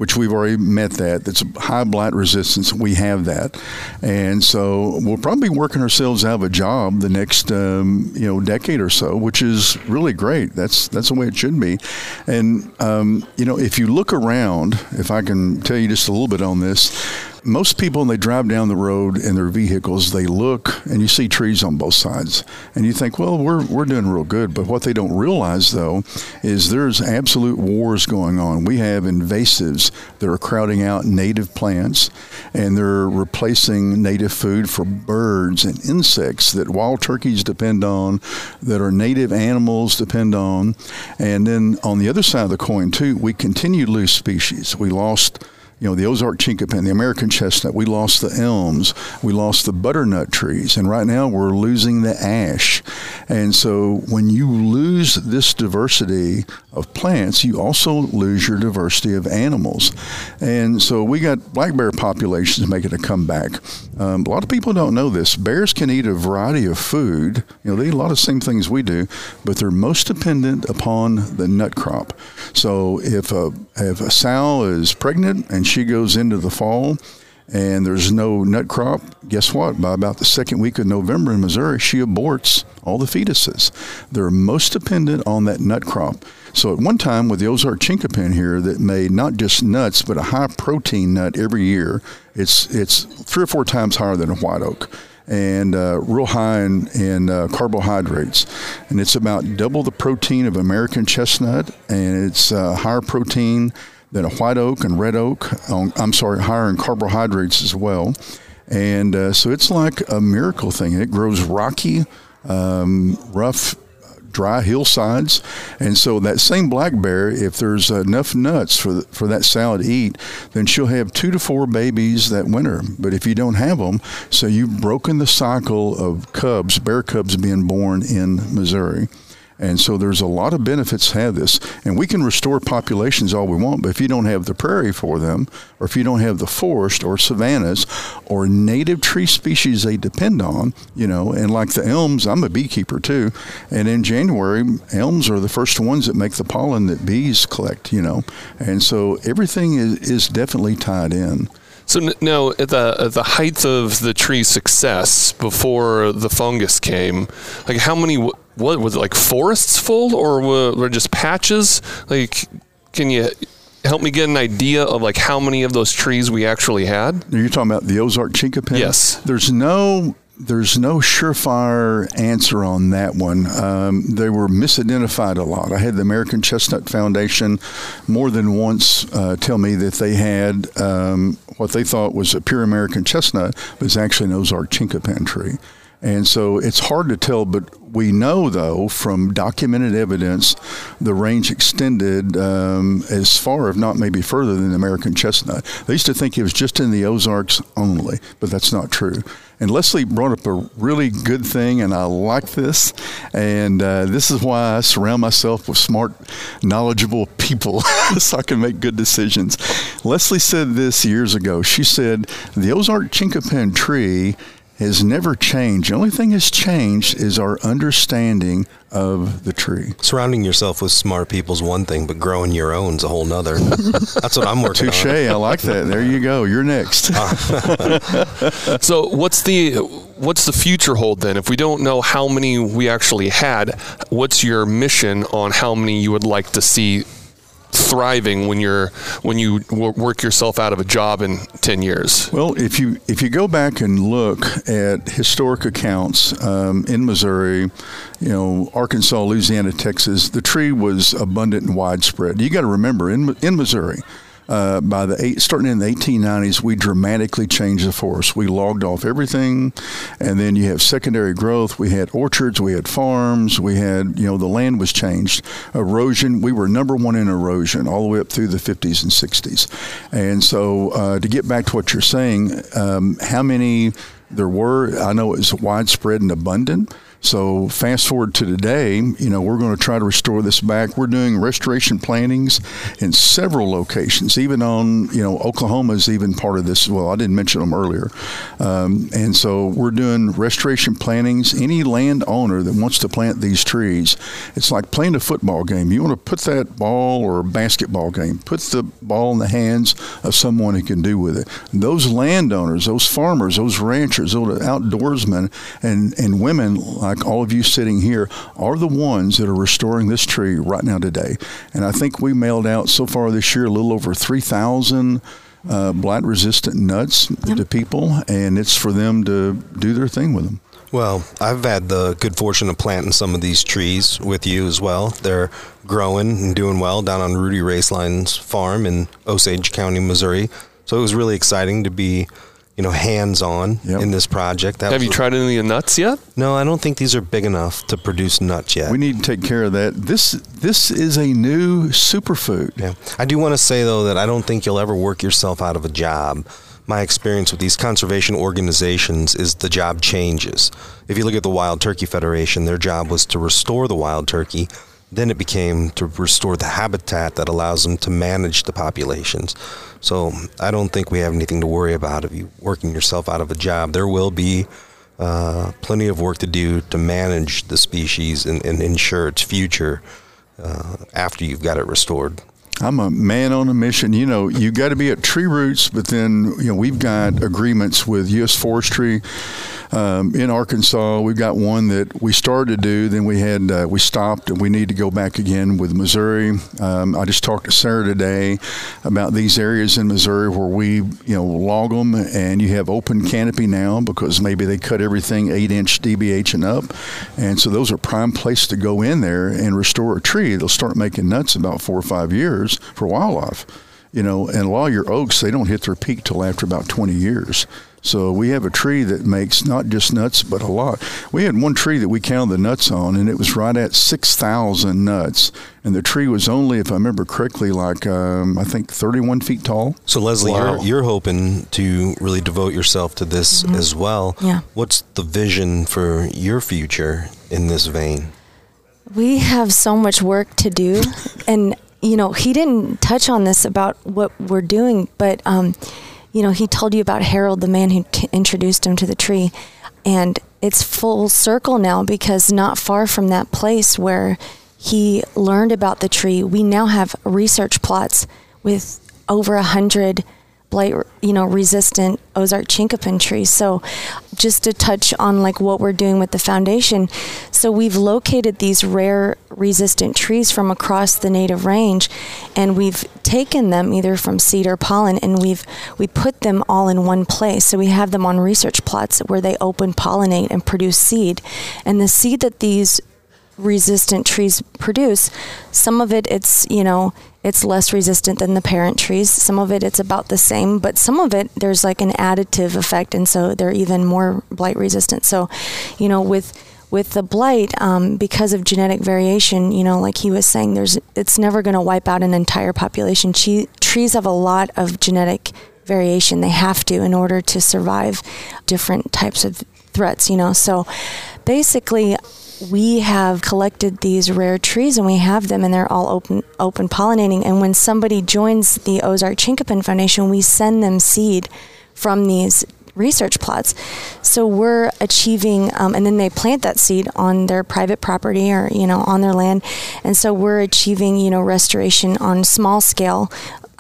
which we've already met that. That's high blight resistance. We have that, and so we'll probably be working ourselves out of a job the next um, you know decade or so, which is really great. That's that's the way it should be. And um, you know, if you look around, if I can tell you just a little bit on this. Most people, when they drive down the road in their vehicles, they look and you see trees on both sides, and you think, "Well, we're we're doing real good." But what they don't realize, though, is there's absolute wars going on. We have invasives that are crowding out native plants, and they're replacing native food for birds and insects that wild turkeys depend on, that our native animals depend on, and then on the other side of the coin too, we continue to lose species. We lost you know, the Ozark chinkapin, the American chestnut, we lost the elms, we lost the butternut trees, and right now we're losing the ash. And so when you lose this diversity of plants, you also lose your diversity of animals. And so we got black bear populations making a comeback. Um, a lot of people don't know this. Bears can eat a variety of food. You know, they eat a lot of the same things we do, but they're most dependent upon the nut crop. So if a if a sow is pregnant and she goes into the fall and there's no nut crop, guess what? By about the second week of November in Missouri, she aborts all the fetuses. They're most dependent on that nut crop. So at one time with the Ozark chinkapin here that made not just nuts but a high protein nut every year, it's it's three or four times higher than a white oak and uh, real high in, in uh, carbohydrates. And it's about double the protein of American chestnut, and it's uh, higher protein than a white oak and red oak. Um, I'm sorry, higher in carbohydrates as well. And uh, so it's like a miracle thing. It grows rocky, um, rough dry hillsides. And so that same black bear, if there's enough nuts for the, for that sow to eat, then she'll have two to four babies that winter. But if you don't have them, so you've broken the cycle of cubs, bear cubs being born in Missouri. And so there's a lot of benefits to have this. And we can restore populations all we want, but if you don't have the prairie for them, or if you don't have the forest or savannas or native tree species they depend on, you know, and like the elms, I'm a beekeeper too. And in January, elms are the first ones that make the pollen that bees collect, you know. And so everything is, is definitely tied in. So now, at the at the height of the tree's success before the fungus came, like how many? What was it like? Forests full, or were, were just patches? Like, can you help me get an idea of like how many of those trees we actually had? Are You're talking about the Ozark chinkapin? Yes. There's no there's no surefire answer on that one. Um, they were misidentified a lot. I had the American Chestnut Foundation more than once uh, tell me that they had um, what they thought was a pure American chestnut, but it's actually an Ozark chinkapin tree. And so it's hard to tell, but we know, though, from documented evidence, the range extended um, as far, if not maybe further, than the American chestnut. They used to think it was just in the Ozarks only, but that's not true. And Leslie brought up a really good thing, and I like this. And uh, this is why I surround myself with smart, knowledgeable people *laughs* so I can make good decisions. Leslie said this years ago. She said, The Ozark chinkapin tree has never changed. The only thing that's changed is our understanding of the tree. Surrounding yourself with smart people is one thing, but growing your own is a whole nother. *laughs* That's what I'm working Touche. on. I like that. There you go. You're next. *laughs* So what's the what's the future hold then? If we don't know how many we actually had, what's your mission on how many you would like to see thriving when you're when you wo- work yourself out of a job in 10 years? Well, if you if you go back and look at historic accounts um, in Missouri, you know Arkansas, Louisiana, Texas, the tree was abundant and widespread. You got to remember in in Missouri. Uh, by the eight, starting in the 1890s, we dramatically changed the forest. We logged off everything, and then you have secondary growth. We had orchards, we had farms, we had you know the land was changed. Erosion, we were number one in erosion all the way up through the 50s and 60s. And so, uh, to get back to what you're saying, um, how many there were, I know it was widespread and abundant. So fast forward to today, you know, we're going to try to restore this back. We're doing restoration plantings in several locations, even on, you know, Oklahoma is even part of this. Well, I didn't mention them earlier. Um, and so we're doing restoration plantings. Any landowner that wants to plant these trees, it's like playing a football game. You want to put that ball or a basketball game, put the ball in the hands of someone who can do with it. Those landowners, those farmers, those ranchers, those outdoorsmen, and, and women like all of you sitting here are the ones that are restoring this tree right now today. And I think we mailed out so far this year a little over 3,000 uh, blight resistant nuts to people, and it's for them to do their thing with them. Well, I've had the good fortune of planting some of these trees with you as well. They're growing and doing well down on Rudi Roeslein's farm in Osage County, Missouri. So it was really exciting to be, you know, hands on Yep. in this project. That Have you tried any of the nuts yet? No, I don't think these are big enough to produce nuts yet. We need to take care of that. This this is a new superfood. Yeah. I do want to say though that I don't think you'll ever work yourself out of a job. My experience with these conservation organizations is the job changes. If you look at the Wild Turkey Federation, their job was to restore the wild turkey. Then it became to restore the habitat that allows them to manage the populations. So I don't think we have anything to worry about if you working yourself out of a job. There will be uh, plenty of work to do to manage the species and, and ensure its future uh, after you've got it restored. I'm a man on a mission. You know, you got to be at tree roots, but then you know we've got agreements with U.S. Forestry um, in Arkansas. We've got one that we started to do, then we had uh, we stopped, and we need to go back again with Missouri. Um, I just talked to Sarah today about these areas in Missouri where we you know log them, and you have open canopy now because maybe they cut everything eight inch DBH and up, and so those are prime places to go in there and restore a tree. They'll start making nuts about four or five years for wildlife you know, and a lot of your oaks, they don't hit their peak till after about 20 years. So we have a tree that makes not just nuts, but a lot. We had one tree that we counted the nuts on, and it was right at 6,000 nuts. And the tree was only, if I remember correctly, like um, I think 31 feet tall. So Leslie, Wow. you're you're hoping to really devote yourself to this as well. Yeah. What's the vision for your future in this vein? We have so much work to do. and, you know, he didn't touch on this about what we're doing, but, um, you know, he told you about Harold, the man who t- introduced him to the tree. And it's full circle now because not far from that place where he learned about the tree, we now have research plots with over a hundred blight, you know, resistant Ozark chinkapin trees. So, just to touch on like what we're doing with the foundation, so we've located these rare resistant trees from across the native range, and we've taken them either from seed or pollen, and we've we put them all in one place. So we have them on research plots where they open pollinate and produce seed, and the seed that these resistant trees produce some of it it's you know it's less resistant than the parent trees. Some of it, it's about the same, but some of it, there's like an additive effect, and so they're even more blight resistant. So, you know, with with the blight, um, because of genetic variation, you know, like he was saying, there's it's never going to wipe out an entire population. Che- trees have a lot of genetic variation. They have to in order to survive different types of threats. You know, so basically we have collected these rare trees and we have them and they're all open open pollinating. And when somebody joins the Ozark Chinkapin Foundation we send them seed from these research plots. So we're achieving um, and then they plant that seed on their private property or you know on their land. And so we're achieving you know restoration on small scale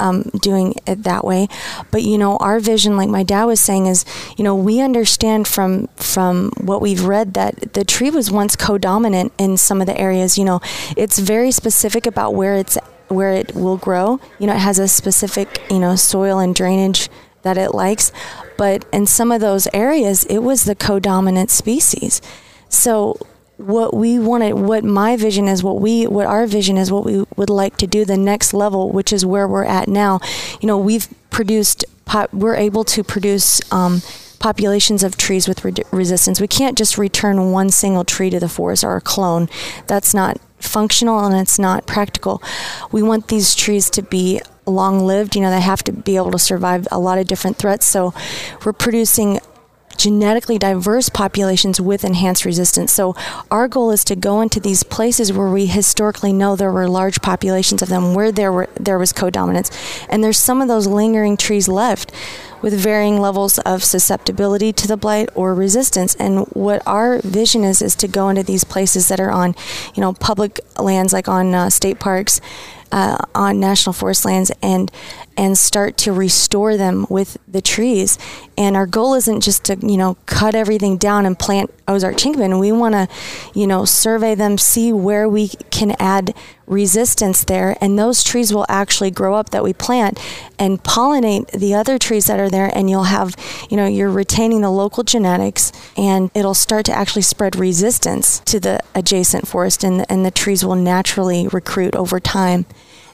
um, doing it that way. But you know, our vision, like my dad was saying, is you know we understand from from what we've read that the tree was once co-dominant in some of the areas. You know, it's very specific about where it's where it will grow. You know, it has a specific you know soil and drainage that it likes, but in some of those areas, it was the co-dominant species. So what we wanted what my vision is what we what our vision is what we would like to do the next level which is where we're at now. You know we've produced we're able to produce um, populations of trees with re- resistance. We can't just return one single tree to the forest or a clone. That's not functional and it's not practical. We want these trees to be long lived you know they have to be able to survive a lot of different threats. So we're producing genetically diverse populations with enhanced resistance. So our goal is to go into these places where we historically know there were large populations of them, where there were there was co-dominance, and there's some of those lingering trees left with varying levels of susceptibility to the blight or resistance. And what our vision is is to go into these places that are on, you know, public lands like on uh, state parks, uh, on national forest lands, and and start to restore them with the trees. And our goal isn't just to, you know, cut everything down and plant Ozark chinkapin. We want to, you know, survey them, see where we can add resistance there, and those trees will actually grow up that we plant and pollinate the other trees that are there. And you'll have, you know, you're retaining the local genetics, and it'll start to actually spread resistance to the adjacent forest, and and the trees will naturally recruit over time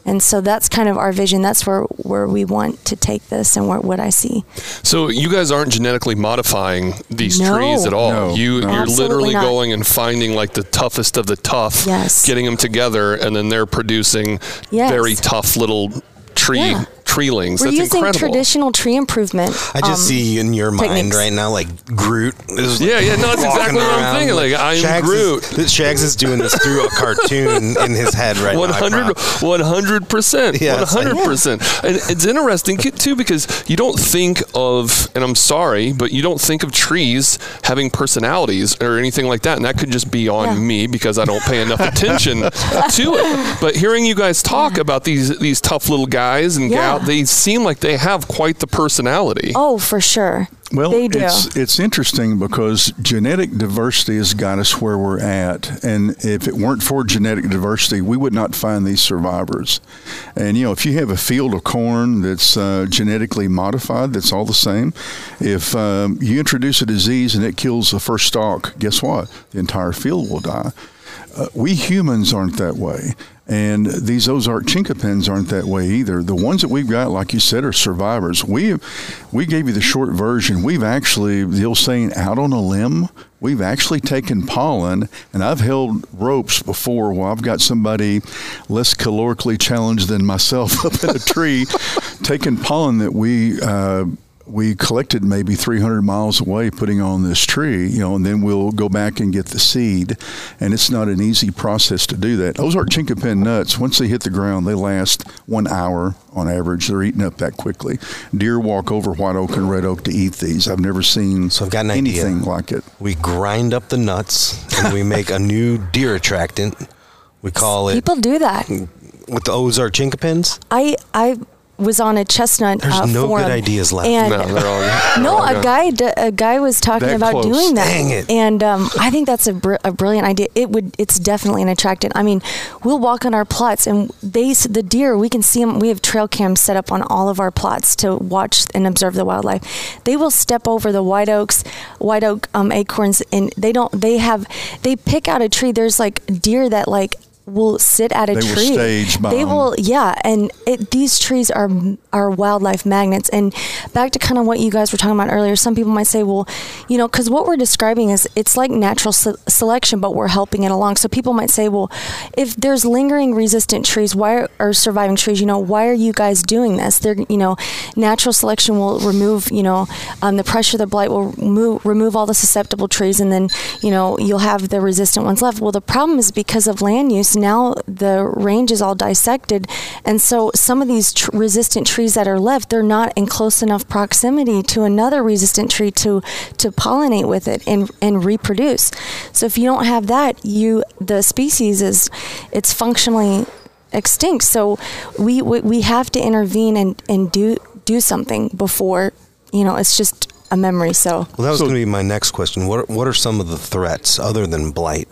and so that's kind of our vision. That's where where we want to take this, and where, what I see. So you guys aren't genetically modifying these no. trees at all. No, you no. you're Absolutely literally not. going and finding like the toughest of the tough, Yes. getting them together, and then they're producing Yes. very tough little tree Yeah. Treelings. We're That's using incredible. traditional tree improvement. I just um, see in your mind techniques. right now, like Groot. Is Yeah, yeah, no, that's exactly what I'm thinking. Like, I am Shags Groot. Is, Shags is doing this through a cartoon in his head right now. I 100 promise. percent, Yeah, one it's like- hundred percent. And it's interesting too because you don't think of, and I'm sorry, but you don't think of trees having personalities or anything like that, and that could just be on Yeah. me because I don't pay enough attention *laughs* to it. But hearing you guys talk about these these tough little guys and Yeah. gal, they seem like they have quite the personality. Oh, for sure. Well, they do. it's it's interesting because genetic diversity has got us where we're at, and if it weren't for genetic diversity, we would not find these survivors. And you know, if you have a field of corn that's uh, genetically modified, that's all the same. If um, you introduce a disease and it kills the first stalk, guess what? The entire field will die. Uh, we humans aren't that way. And these Ozark chinkapins aren't that way either. The ones that we've got, like you said, are survivors. We we gave you the short version. We've actually, the old saying, out on a limb. We've actually taken pollen, and I've held ropes before while I've got somebody less calorically challenged than myself *laughs* up in a tree, taking pollen that we uh, we collected maybe 300 miles away putting on this tree, you know, and then we'll go back and get the seed. And it's not an easy process to do that. Ozark chinkapin nuts, once they hit the ground, they last one hour on average. They're eaten up that quickly. Deer walk over white oak and red oak to eat these. I've never seen So I've got an idea. anything like it. We grind up the nuts and we make a new deer attractant. We call it People do that. with the Ozark chinkapins. I I was on a chestnut. There's uh, no forum, good ideas left. And No, they're all, *laughs* they're no, all a gone. guy d- a guy was talking That about close. doing that, Dang it. and um, I think that's a, br- a brilliant idea. It would it's definitely an attractant. I mean, we'll walk on our plots, and they the deer we can see them. We have trail cams set up on all of our plots to watch and observe the wildlife. They will step over the white oaks, white oak um, acorns, and they don't. They have they pick out a tree. There's like deer that like will sit at a They will tree. stage They will, yeah. And it, these trees are are wildlife magnets. And back to kind of what you guys were talking about earlier, some people might say, well, you know, because what we're describing is it's like natural se- selection, but we're helping it along. So people might say, well, if there's lingering resistant trees, why are, or surviving trees, you know, why are you guys doing this? They're, you know, natural selection will remove, you know, um, the pressure, the blight will move, remove all the susceptible trees, and then, you know, you'll have the resistant ones left. Well, the problem is because of land use, now the range is all dissected, and so some of these tr- resistant trees that are left, they're not in close enough proximity to another resistant tree to to pollinate with it and and reproduce. So if you don't have that, you the species is it's functionally extinct. So we we, we have to intervene and, and do do something before you know it's just a memory. So Well, that was So- going to be my next question. What What are some of the threats other than blight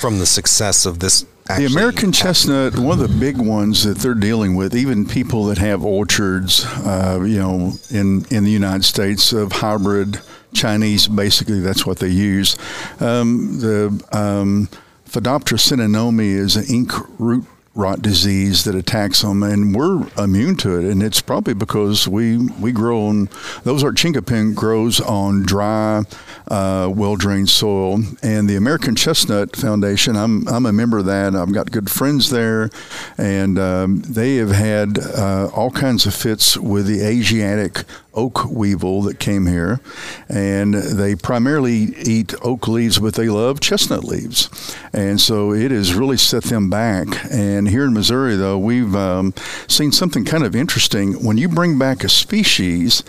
from the success of this? The American chestnut, one of the big ones that they're dealing with, even people that have orchards, uh, you know, in, in the United States of hybrid Chinese, basically that's what they use. Um, the um, Phytophthora is an ink root rot disease that attacks them, and we're immune to it. And it's probably because we we grow on those are chinkapin grows on dry, uh, well drained soil. And the American Chestnut Foundation, I'm I'm a member of that. I've got good friends there, and um, they have had uh, all kinds of fits with the Asiatic oak weevil that came here, and they primarily eat oak leaves, but they love chestnut leaves, and so it has really set them back. And here in Missouri, though, we've um, seen something kind of interesting. When you bring back a species,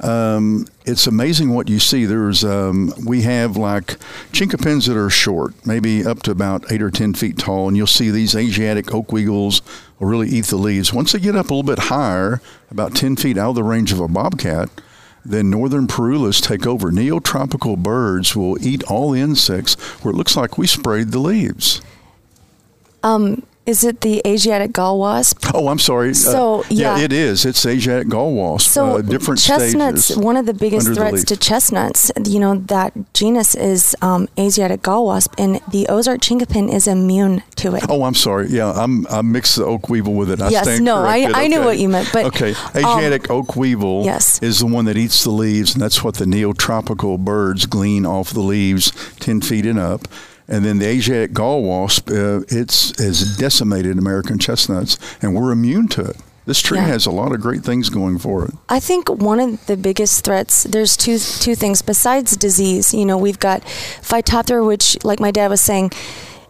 um, it's amazing what you see. There's um, we have like chinkapins that are short, maybe up to about eight or ten feet tall, and you'll see these Asiatic oak weevils will really eat the leaves. Once they get up a little bit higher, about ten feet out of the range of a bobcat, then northern parulas take over. Neotropical birds will eat all the insects where it looks like we sprayed the leaves. Um, is it the Asiatic gall wasp? Oh, I'm sorry. Uh, So, yeah. it is. It's Asiatic gall wasp. So uh, different chestnuts, stages one of the biggest under the threats to chestnuts, you know, that genus is um, Asiatic gall wasp, and the Ozark chinkapin is immune to it. Oh, I'm sorry. Yeah, I'm I mixed the oak weevil with it. I Yes, no, I- corrected. I knew Okay. what you meant, but, okay, um, Asiatic oak weevil yes. is the one that eats the leaves, and that's what the neotropical birds glean off the leaves, ten feet and up. And then the Asiatic gall wasp, uh, it's has decimated American chestnuts, and we're immune to it. This tree Yeah. has a lot of great things going for it. I think one of the biggest threats there's two two things besides disease. You know, we've got Phytophthora, which, like my dad was saying,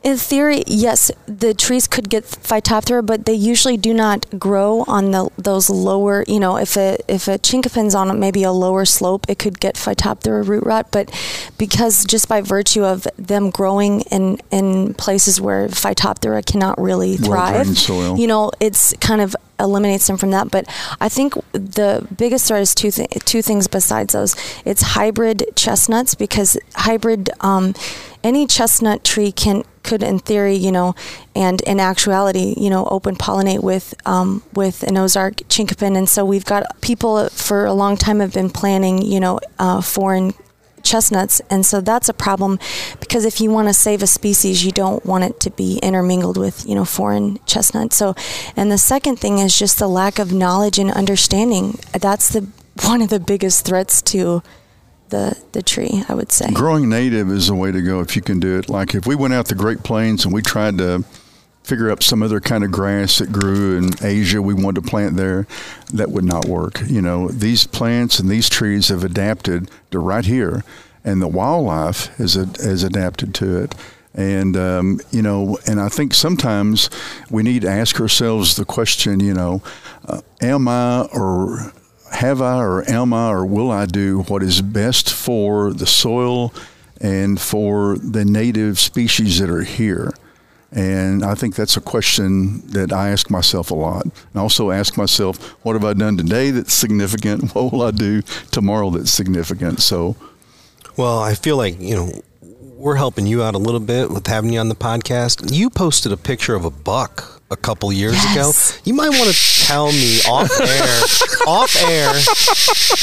in theory, yes, the trees could get Phytophthora, but they usually do not grow on the those lower. You know, if a if a chinkapin's on maybe a lower slope, it could get Phytophthora root rot. But because just by virtue of them growing in in places where Phytophthora cannot really thrive, soil. you know, it's kind of eliminates them from that. But I think the biggest threat is two th- two things besides those. It's hybrid chestnuts because hybrid um, any chestnut tree can could in theory, you know, and in actuality, you know, open pollinate with um, with an Ozark chinkapin, and so we've got people for a long time have been planting, you know, uh, foreign chestnuts. And so that's a problem because if you want to save a species you don't want it to be intermingled with you know foreign chestnuts. So and the second thing is just the lack of knowledge and understanding. That's the *laughs* one of the biggest threats to the the tree i would say Growing native is the way to go if you can do it. Like if we went out the Great Plains and we tried to figure up some other kind of grass that grew in Asia we wanted to plant there, that would not work. You know, these plants and these trees have adapted to right here, and the wildlife has has adapted to it. And um, you know, and I think sometimes we need to ask ourselves the question, you know, uh, am I or have I or am I or will I do what is best for the soil and for the native species that are here? And I think that's a question that I ask myself a lot. And also ask myself, what have I done today that's significant? *laughs* What will I do tomorrow that's significant? So, Well, I feel like you know we're helping you out a little bit with having you on the podcast. You posted a picture of a buck a couple years Yes. ago. You might want to tell me off air, off air,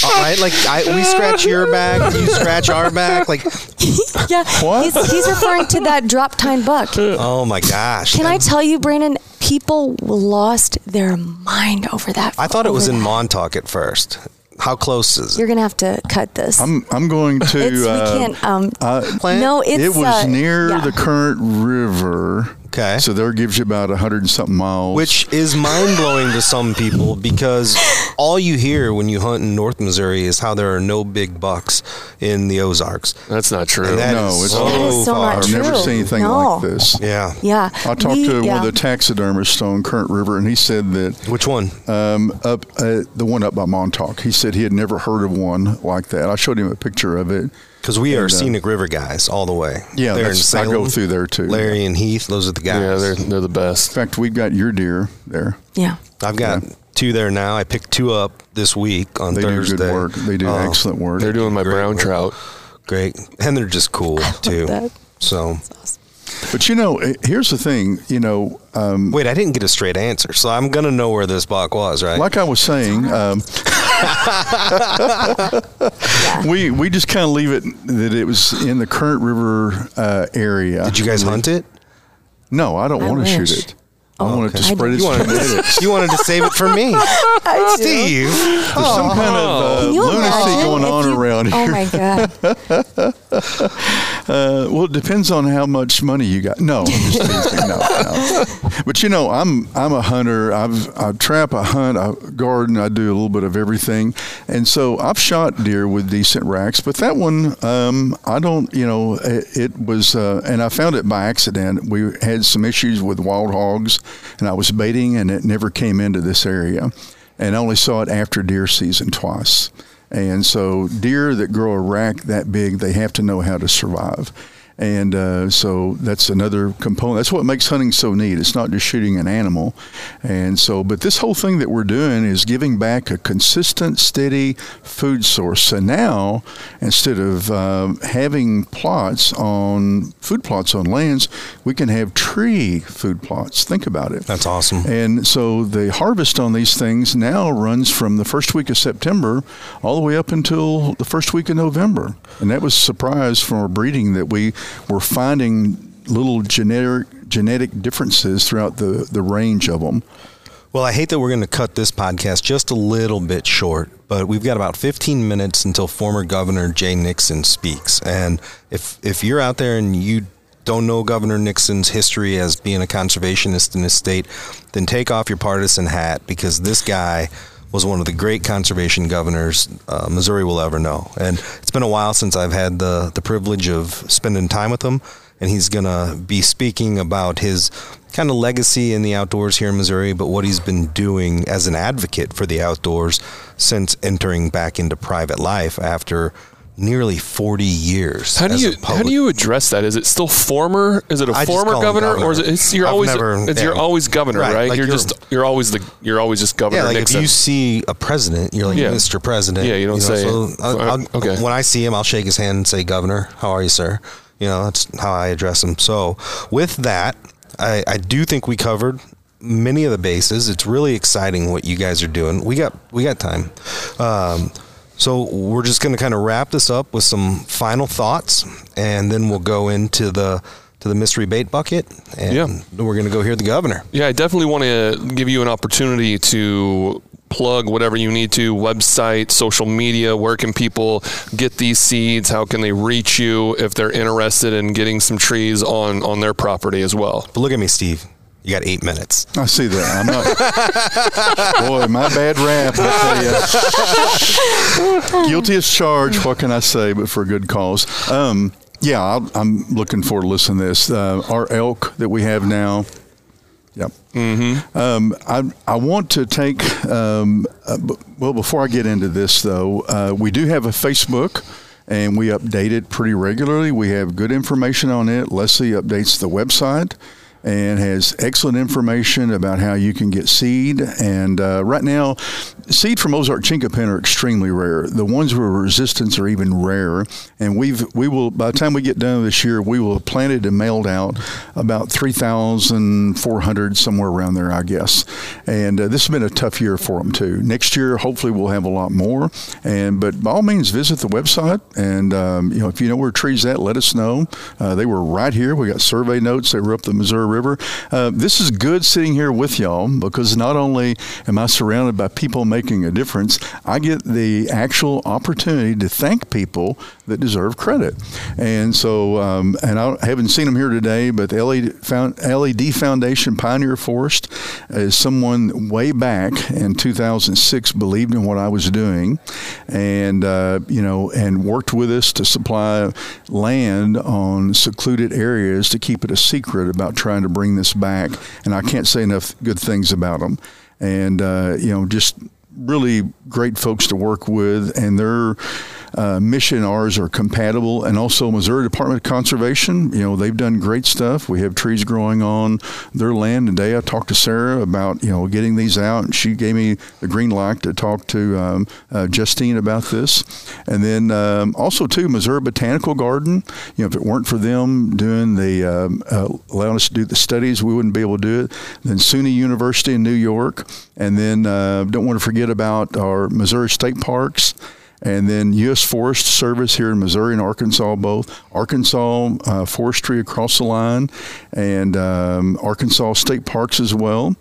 all right? Like I, we scratch your back, you scratch our back. Like, *laughs* yeah, What? He's, he's referring to that drop tine buck. oh my gosh! Can I tell you, Brandon? People lost their mind over that. I thought it over was in that. Montauk at first. How close is it? You're gonna have to cut this. I'm I'm going *laughs* to. it's, uh, we can't. Um, uh, Plant? no, it's it was uh, near yeah. the current river. Okay. So there gives you about a hundred and something miles. Which is mind blowing to some people because all you hear when you hunt in North Missouri is how there are no big bucks in the Ozarks. That's not true. That No, is it's- so, That is so far. not I've never seen anything No. like this. Yeah. Yeah, I talked we- to yeah. one of the taxidermists on Current River, and he said that Which one? um, up uh, the one up by Montauk. He said he had never heard of one like that. I showed him a picture of it. Because we are And, uh, scenic river guys all the way. Yeah, They're in that's, I go through there too. Larry and Heath, those are the guys. Yeah, they're they're the best. In fact, we've got your deer there. yeah. I've got Yeah. two there now. I picked two up this week on They Thursday. do good work. They do Oh, excellent work. They're doing my Great brown work. trout. Great. And they're just cool, too. that. So, But you know, eh, here's the thing. You know, um, wait, I didn't get a straight answer. So I'm going to know where this buck was, right? like I was saying, um, *laughs* we we just kind of leave it that it was in the Current River uh, area. Did you guys hunt it? No, I don't I want to shoot it. I want it to spread I its You wanted, genetics. to, *laughs* you wanted to save it for me. *laughs* Steve. There's some kind of uh, lunacy going on you- around here. Oh my god! *laughs* Uh, well, it depends on how much money you got. No, I'm just teasing. no, no. But you know, I'm I'm a hunter. I've I trap, I hunt, I garden. I do a little bit of everything, and so I've shot deer with decent racks. But that one, um, I don't. You know, it, it was, uh, and I found it by accident. We had some issues with wild hogs, and I was baiting, and it never came into this area, and I only saw it after deer season twice. And so, deer that grow a rack that big, they have to know how to survive. And uh, so that's another component. That's what makes hunting so neat. It's not just shooting an animal. And so, but this whole thing that we're doing is giving back a consistent, steady food source. So now, instead of um, having plots on food plots on lands, we can have tree food plots. Think about it. That's awesome. And so the harvest on these things now runs from the first week of September all the way up until the first week of November. And that was a surprise from our breeding that we were finding little genetic genetic differences throughout the, the range of them. Well, I hate that we're going to cut this podcast just a little bit short, but we've got about 15 minutes until former Governor Jay Nixon speaks. And if if you're out there and you don't know Governor Nixon's history as being a conservationist in his state, then take off your partisan hat because this guy was one of the great conservation governors uh, Missouri will ever know. And it's been a while since I've had the, the privilege of spending time with him. And he's going to be speaking about his kind of legacy in the outdoors here in Missouri, but what he's been doing as an advocate for the outdoors since entering back into private life after nearly 40 years. How do you how do you address that? Is it still former? Is it a I former governor, governor. or is it? It's, you're I've always never- it's, you're always governor, Right, right? like you're you're- just you're always the you're always just governor Yeah, like Nixon. if you see a president, you're like Yeah. Mr. President. Yeah, you don't know, say- so I'll, I'll- okay. When I see him, I'll shake his hand and say, "Governor, how are you, sir?" You know, that's how I address him. So, with that, I, I do think we covered many of the bases. It's really exciting what you guys are doing. We got we got time. Um, so we're just going to kind of wrap this up with some final thoughts, and then we'll go into the to the mystery bait bucket, and Yeah. we're going to go hear the governor. Yeah, I definitely want to give you an opportunity to plug whatever you need to website, social media. Where can people get these seeds? How can they reach you if they're interested in getting some trees on on their property as well? But look at me, Steve. You got eight minutes. I see that. I'm not. *laughs* boy, my bad rap. I tell you. *laughs* Guilty as charged. What can I say? But for a good cause. Um, yeah, I'll, I'm looking forward to listening to this. Uh, our elk that we have now. Yep. Mm-hmm. Um, I I want to take. Um, uh, b- well, before I get into this, though, uh, we do have a Facebook. And we update it pretty regularly. We have good information on it. Leslie updates the website. And has excellent information about how you can get seed. And uh, right now, seed from Ozark chinkapin are extremely rare. The ones with resistance are even rarer. And we've we will by the time we get done this year, we will have planted and mailed out about three thousand four hundred somewhere around there, I guess. And uh, this has been a tough year for them too. Next year, hopefully, we'll have a lot more. And but by all means, visit the website. And um, you know, if you know where trees at, let us know. Uh, they were right here. We got survey notes. They were up the Missouri River. Uh, this is good sitting here with y'all because not only am I surrounded by people making a difference, I get the actual opportunity to thank people that deserve credit. And so, um, and I haven't seen them here today, but the LAD Foundation Pioneer Forest is someone way back in 2006 believed in what I was doing, and uh, you know, and worked with us to supply land on secluded areas to keep it a secret about trying to bring this back. And I can't say enough good things about them. And uh, you know, just really great folks to work with, and they're uh, mission ours are compatible, and also Missouri Department of Conservation. You know, they've done great stuff. We have trees growing on their land. Today, I talked to Sarah about you know getting these out, and she gave me the green light to talk to um, uh, Justine about this. And then um, also too, Missouri Botanical Garden. You know, if it weren't for them doing the um, uh, allowing us to do the studies, we wouldn't be able to do it. Then SUNY University in New York, and then uh, don't want to forget about our Missouri State Parks and then U.S. Forest Service here in Missouri and Arkansas, both Arkansas uh, Forestry across the line, and um, Arkansas State Parks as well,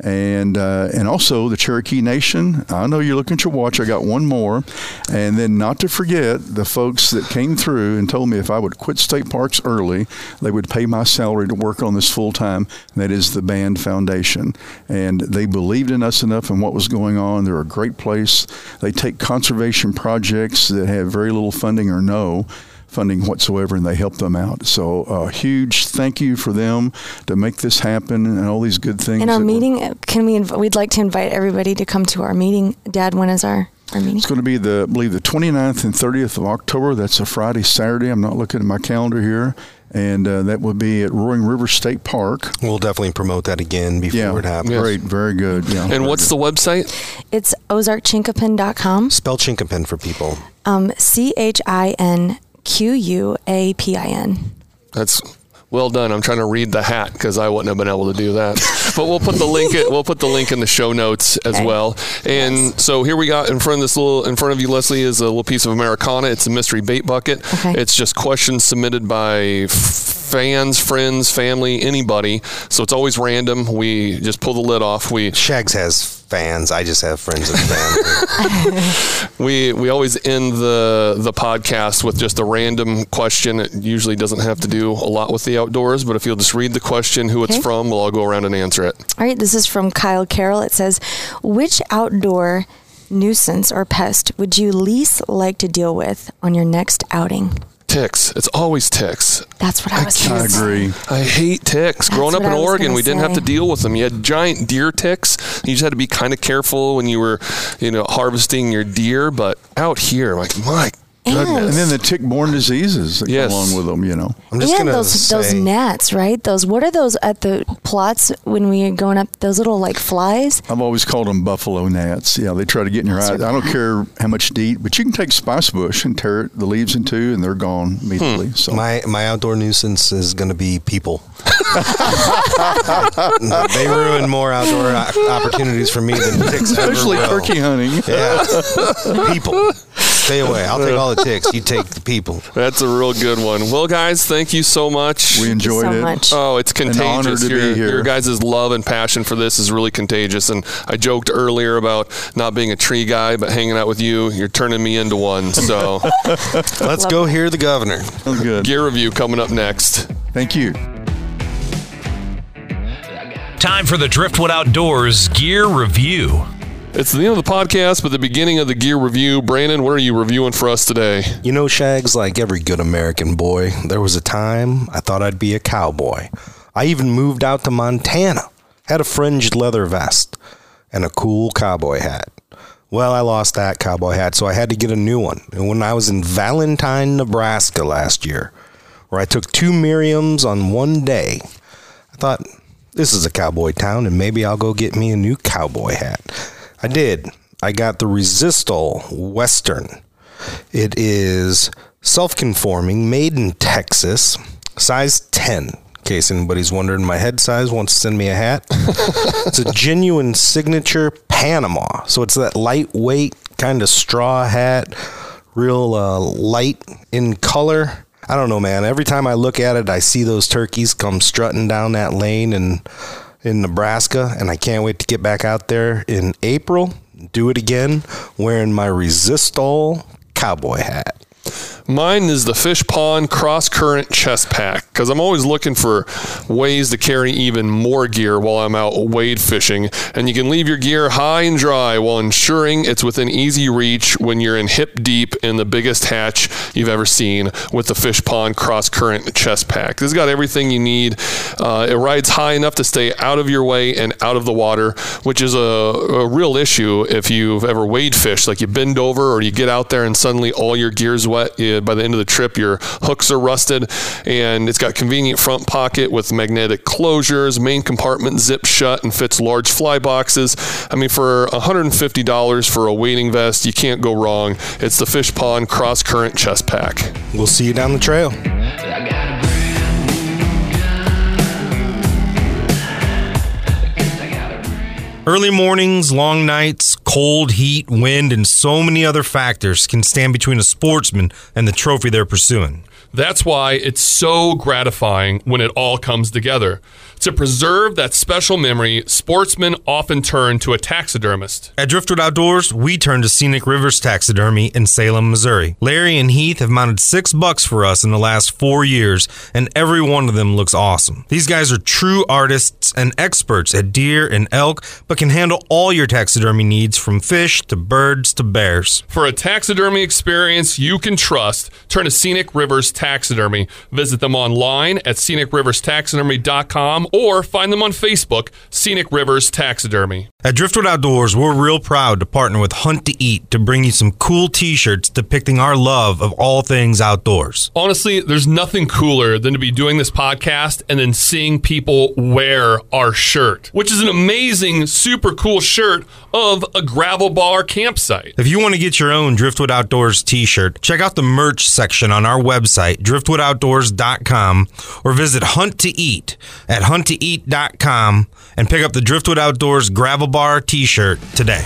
and uh, and also the Cherokee Nation. I know you're looking at your watch. I got one more, and then not to forget the folks that came through and told me if I would quit state parks early, they would pay my salary to work on this full time. That is the Band Foundation, and they believed in us enough and what was going on. They're a great place. They take conservation projects that have very little funding or no funding whatsoever, and they help them out. So, a uh, huge thank you for them to make this happen and all these good things. In our meeting, can we? Inv- we'd like to invite everybody to come to our meeting. Dad, when is our our meeting? It's going to be the, I believe, the 29th and 30th of October. That's a Friday, Saturday. I'm not looking at my calendar here. And uh, that will be at Roaring River State Park. We'll definitely promote that again before yeah, it happens. Yes. Great, very good. Yeah, and what's good. the website? It's ozarkchinkapin.com. Spell chinkapin for people. Um, C H I N Q U A P I N. That's well done. I'm trying to read the hat because I wouldn't have been able to do that. but we'll put the link. In, we'll put the link in the show notes as okay. well. And yes. so here we got in front of this little in front of you, Leslie, is a little piece of Americana. It's a mystery bait bucket. Okay. It's just questions submitted by fans, friends, family, anybody. So it's always random. We just pull the lid off. We Shags has fans. I just have friends and family. *laughs* we we always end the the podcast with just a random question. It usually doesn't have to do a lot with the outdoors, but if you'll just read the question, who okay. it's from, we'll all go around and answer it. All right, this is from Kyle Carroll. It says, "Which outdoor nuisance or pest would you least like to deal with on your next outing?" Ticks. It's always ticks. That's what I was. I, I agree. I hate ticks. That's Growing up in Oregon, we didn't have to deal with them. You had giant deer ticks. You just had to be kind of careful when you were, you know, harvesting your deer. But out here, like my and, and then the tick-borne diseases that yes. come along with them, you know. I'm just and those say, those gnats, right? Those what are those at the plots when we are going up? Those little like flies. I've always called them buffalo gnats. Yeah, they try to get in your eyes. I don't care how much to eat, but you can take spice bush and tear it, the leaves in two, and they're gone immediately. Hmm. So my my outdoor nuisance is going to be people. *laughs* they ruin more outdoor opportunities for me than ticks Especially turkey hunting. Yeah, *laughs* people. Stay away. I'll take all the ticks. You take the people. That's a real good one. Well, guys, thank you so much. We enjoyed so it. Much. Oh, it's contagious. An honor to your, be here. your guys' love and passion for this is really contagious. And I joked earlier about not being a tree guy, but hanging out with you, you're turning me into one. So *laughs* let's go hear the governor. good. Gear review coming up next. Thank you. Time for the Driftwood Outdoors Gear Review. It's the end of the podcast, but the beginning of the gear review. Brandon, what are you reviewing for us today? You know, Shags, like every good American boy, there was a time I thought I'd be a cowboy. I even moved out to Montana, had a fringed leather vest, and a cool cowboy hat. Well, I lost that cowboy hat, so I had to get a new one. And when I was in Valentine, Nebraska last year, where I took two Merriams on one day, I thought, this is a cowboy town, and maybe I'll go get me a new cowboy hat. I did. I got the Resistol Western. It is self conforming, made in Texas, size 10. In case anybody's wondering my head size, wants to send me a hat. *laughs* it's a genuine signature Panama. So it's that lightweight kind of straw hat, real uh, light in color. I don't know, man. Every time I look at it, I see those turkeys come strutting down that lane in in Nebraska, and I can't wait to get back out there in April. Do it again, wearing my Resistol cowboy hat. Mine is the Fish Pond Cross Current Chest Pack because I'm always looking for ways to carry even more gear while I'm out wade fishing. And you can leave your gear high and dry while ensuring it's within easy reach when you're in hip deep in the biggest hatch you've ever seen with the Fish Pond Cross Current Chest Pack. This has got everything you need. Uh, it rides high enough to stay out of your way and out of the water, which is a, a real issue if you've ever wade fished. Like you bend over or you get out there and suddenly all your gear's wet. You eh, by the end of the trip, your hooks are rusted, and it's got convenient front pocket with magnetic closures, main compartment zips shut, and fits large fly boxes. I mean, for $150 for a wading vest, you can't go wrong. It's the Fish Pond Cross Current Chest Pack. We'll see you down the trail. Early mornings, long nights, cold, heat, wind, and so many other factors can stand between a sportsman and the trophy they're pursuing. That's why it's so gratifying when it all comes together. To preserve that special memory, sportsmen often turn to a taxidermist. At Driftwood Outdoors, we turn to Scenic Rivers Taxidermy in Salem, Missouri. Larry and Heath have mounted six bucks for us in the last four years, and every one of them looks awesome. These guys are true artists and experts at deer and elk, but can handle all your taxidermy needs from fish to birds to bears. For a taxidermy experience you can trust, turn to Scenic Rivers Taxidermy. Visit them online at scenicriverstaxidermy.com or find them on Facebook, Scenic Rivers Taxidermy. At Driftwood Outdoors, we're real proud to partner with Hunt to Eat to bring you some cool t shirts depicting our love of all things outdoors. Honestly, there's nothing cooler than to be doing this podcast and then seeing people wear our shirt, which is an amazing, super cool shirt of a gravel bar campsite. If you want to get your own Driftwood Outdoors t shirt, check out the merch section on our website, driftwoodoutdoors.com, or visit Hunt to Eat at hunttoeat.com and pick up the Driftwood Outdoors Gravel Bar t shirt today.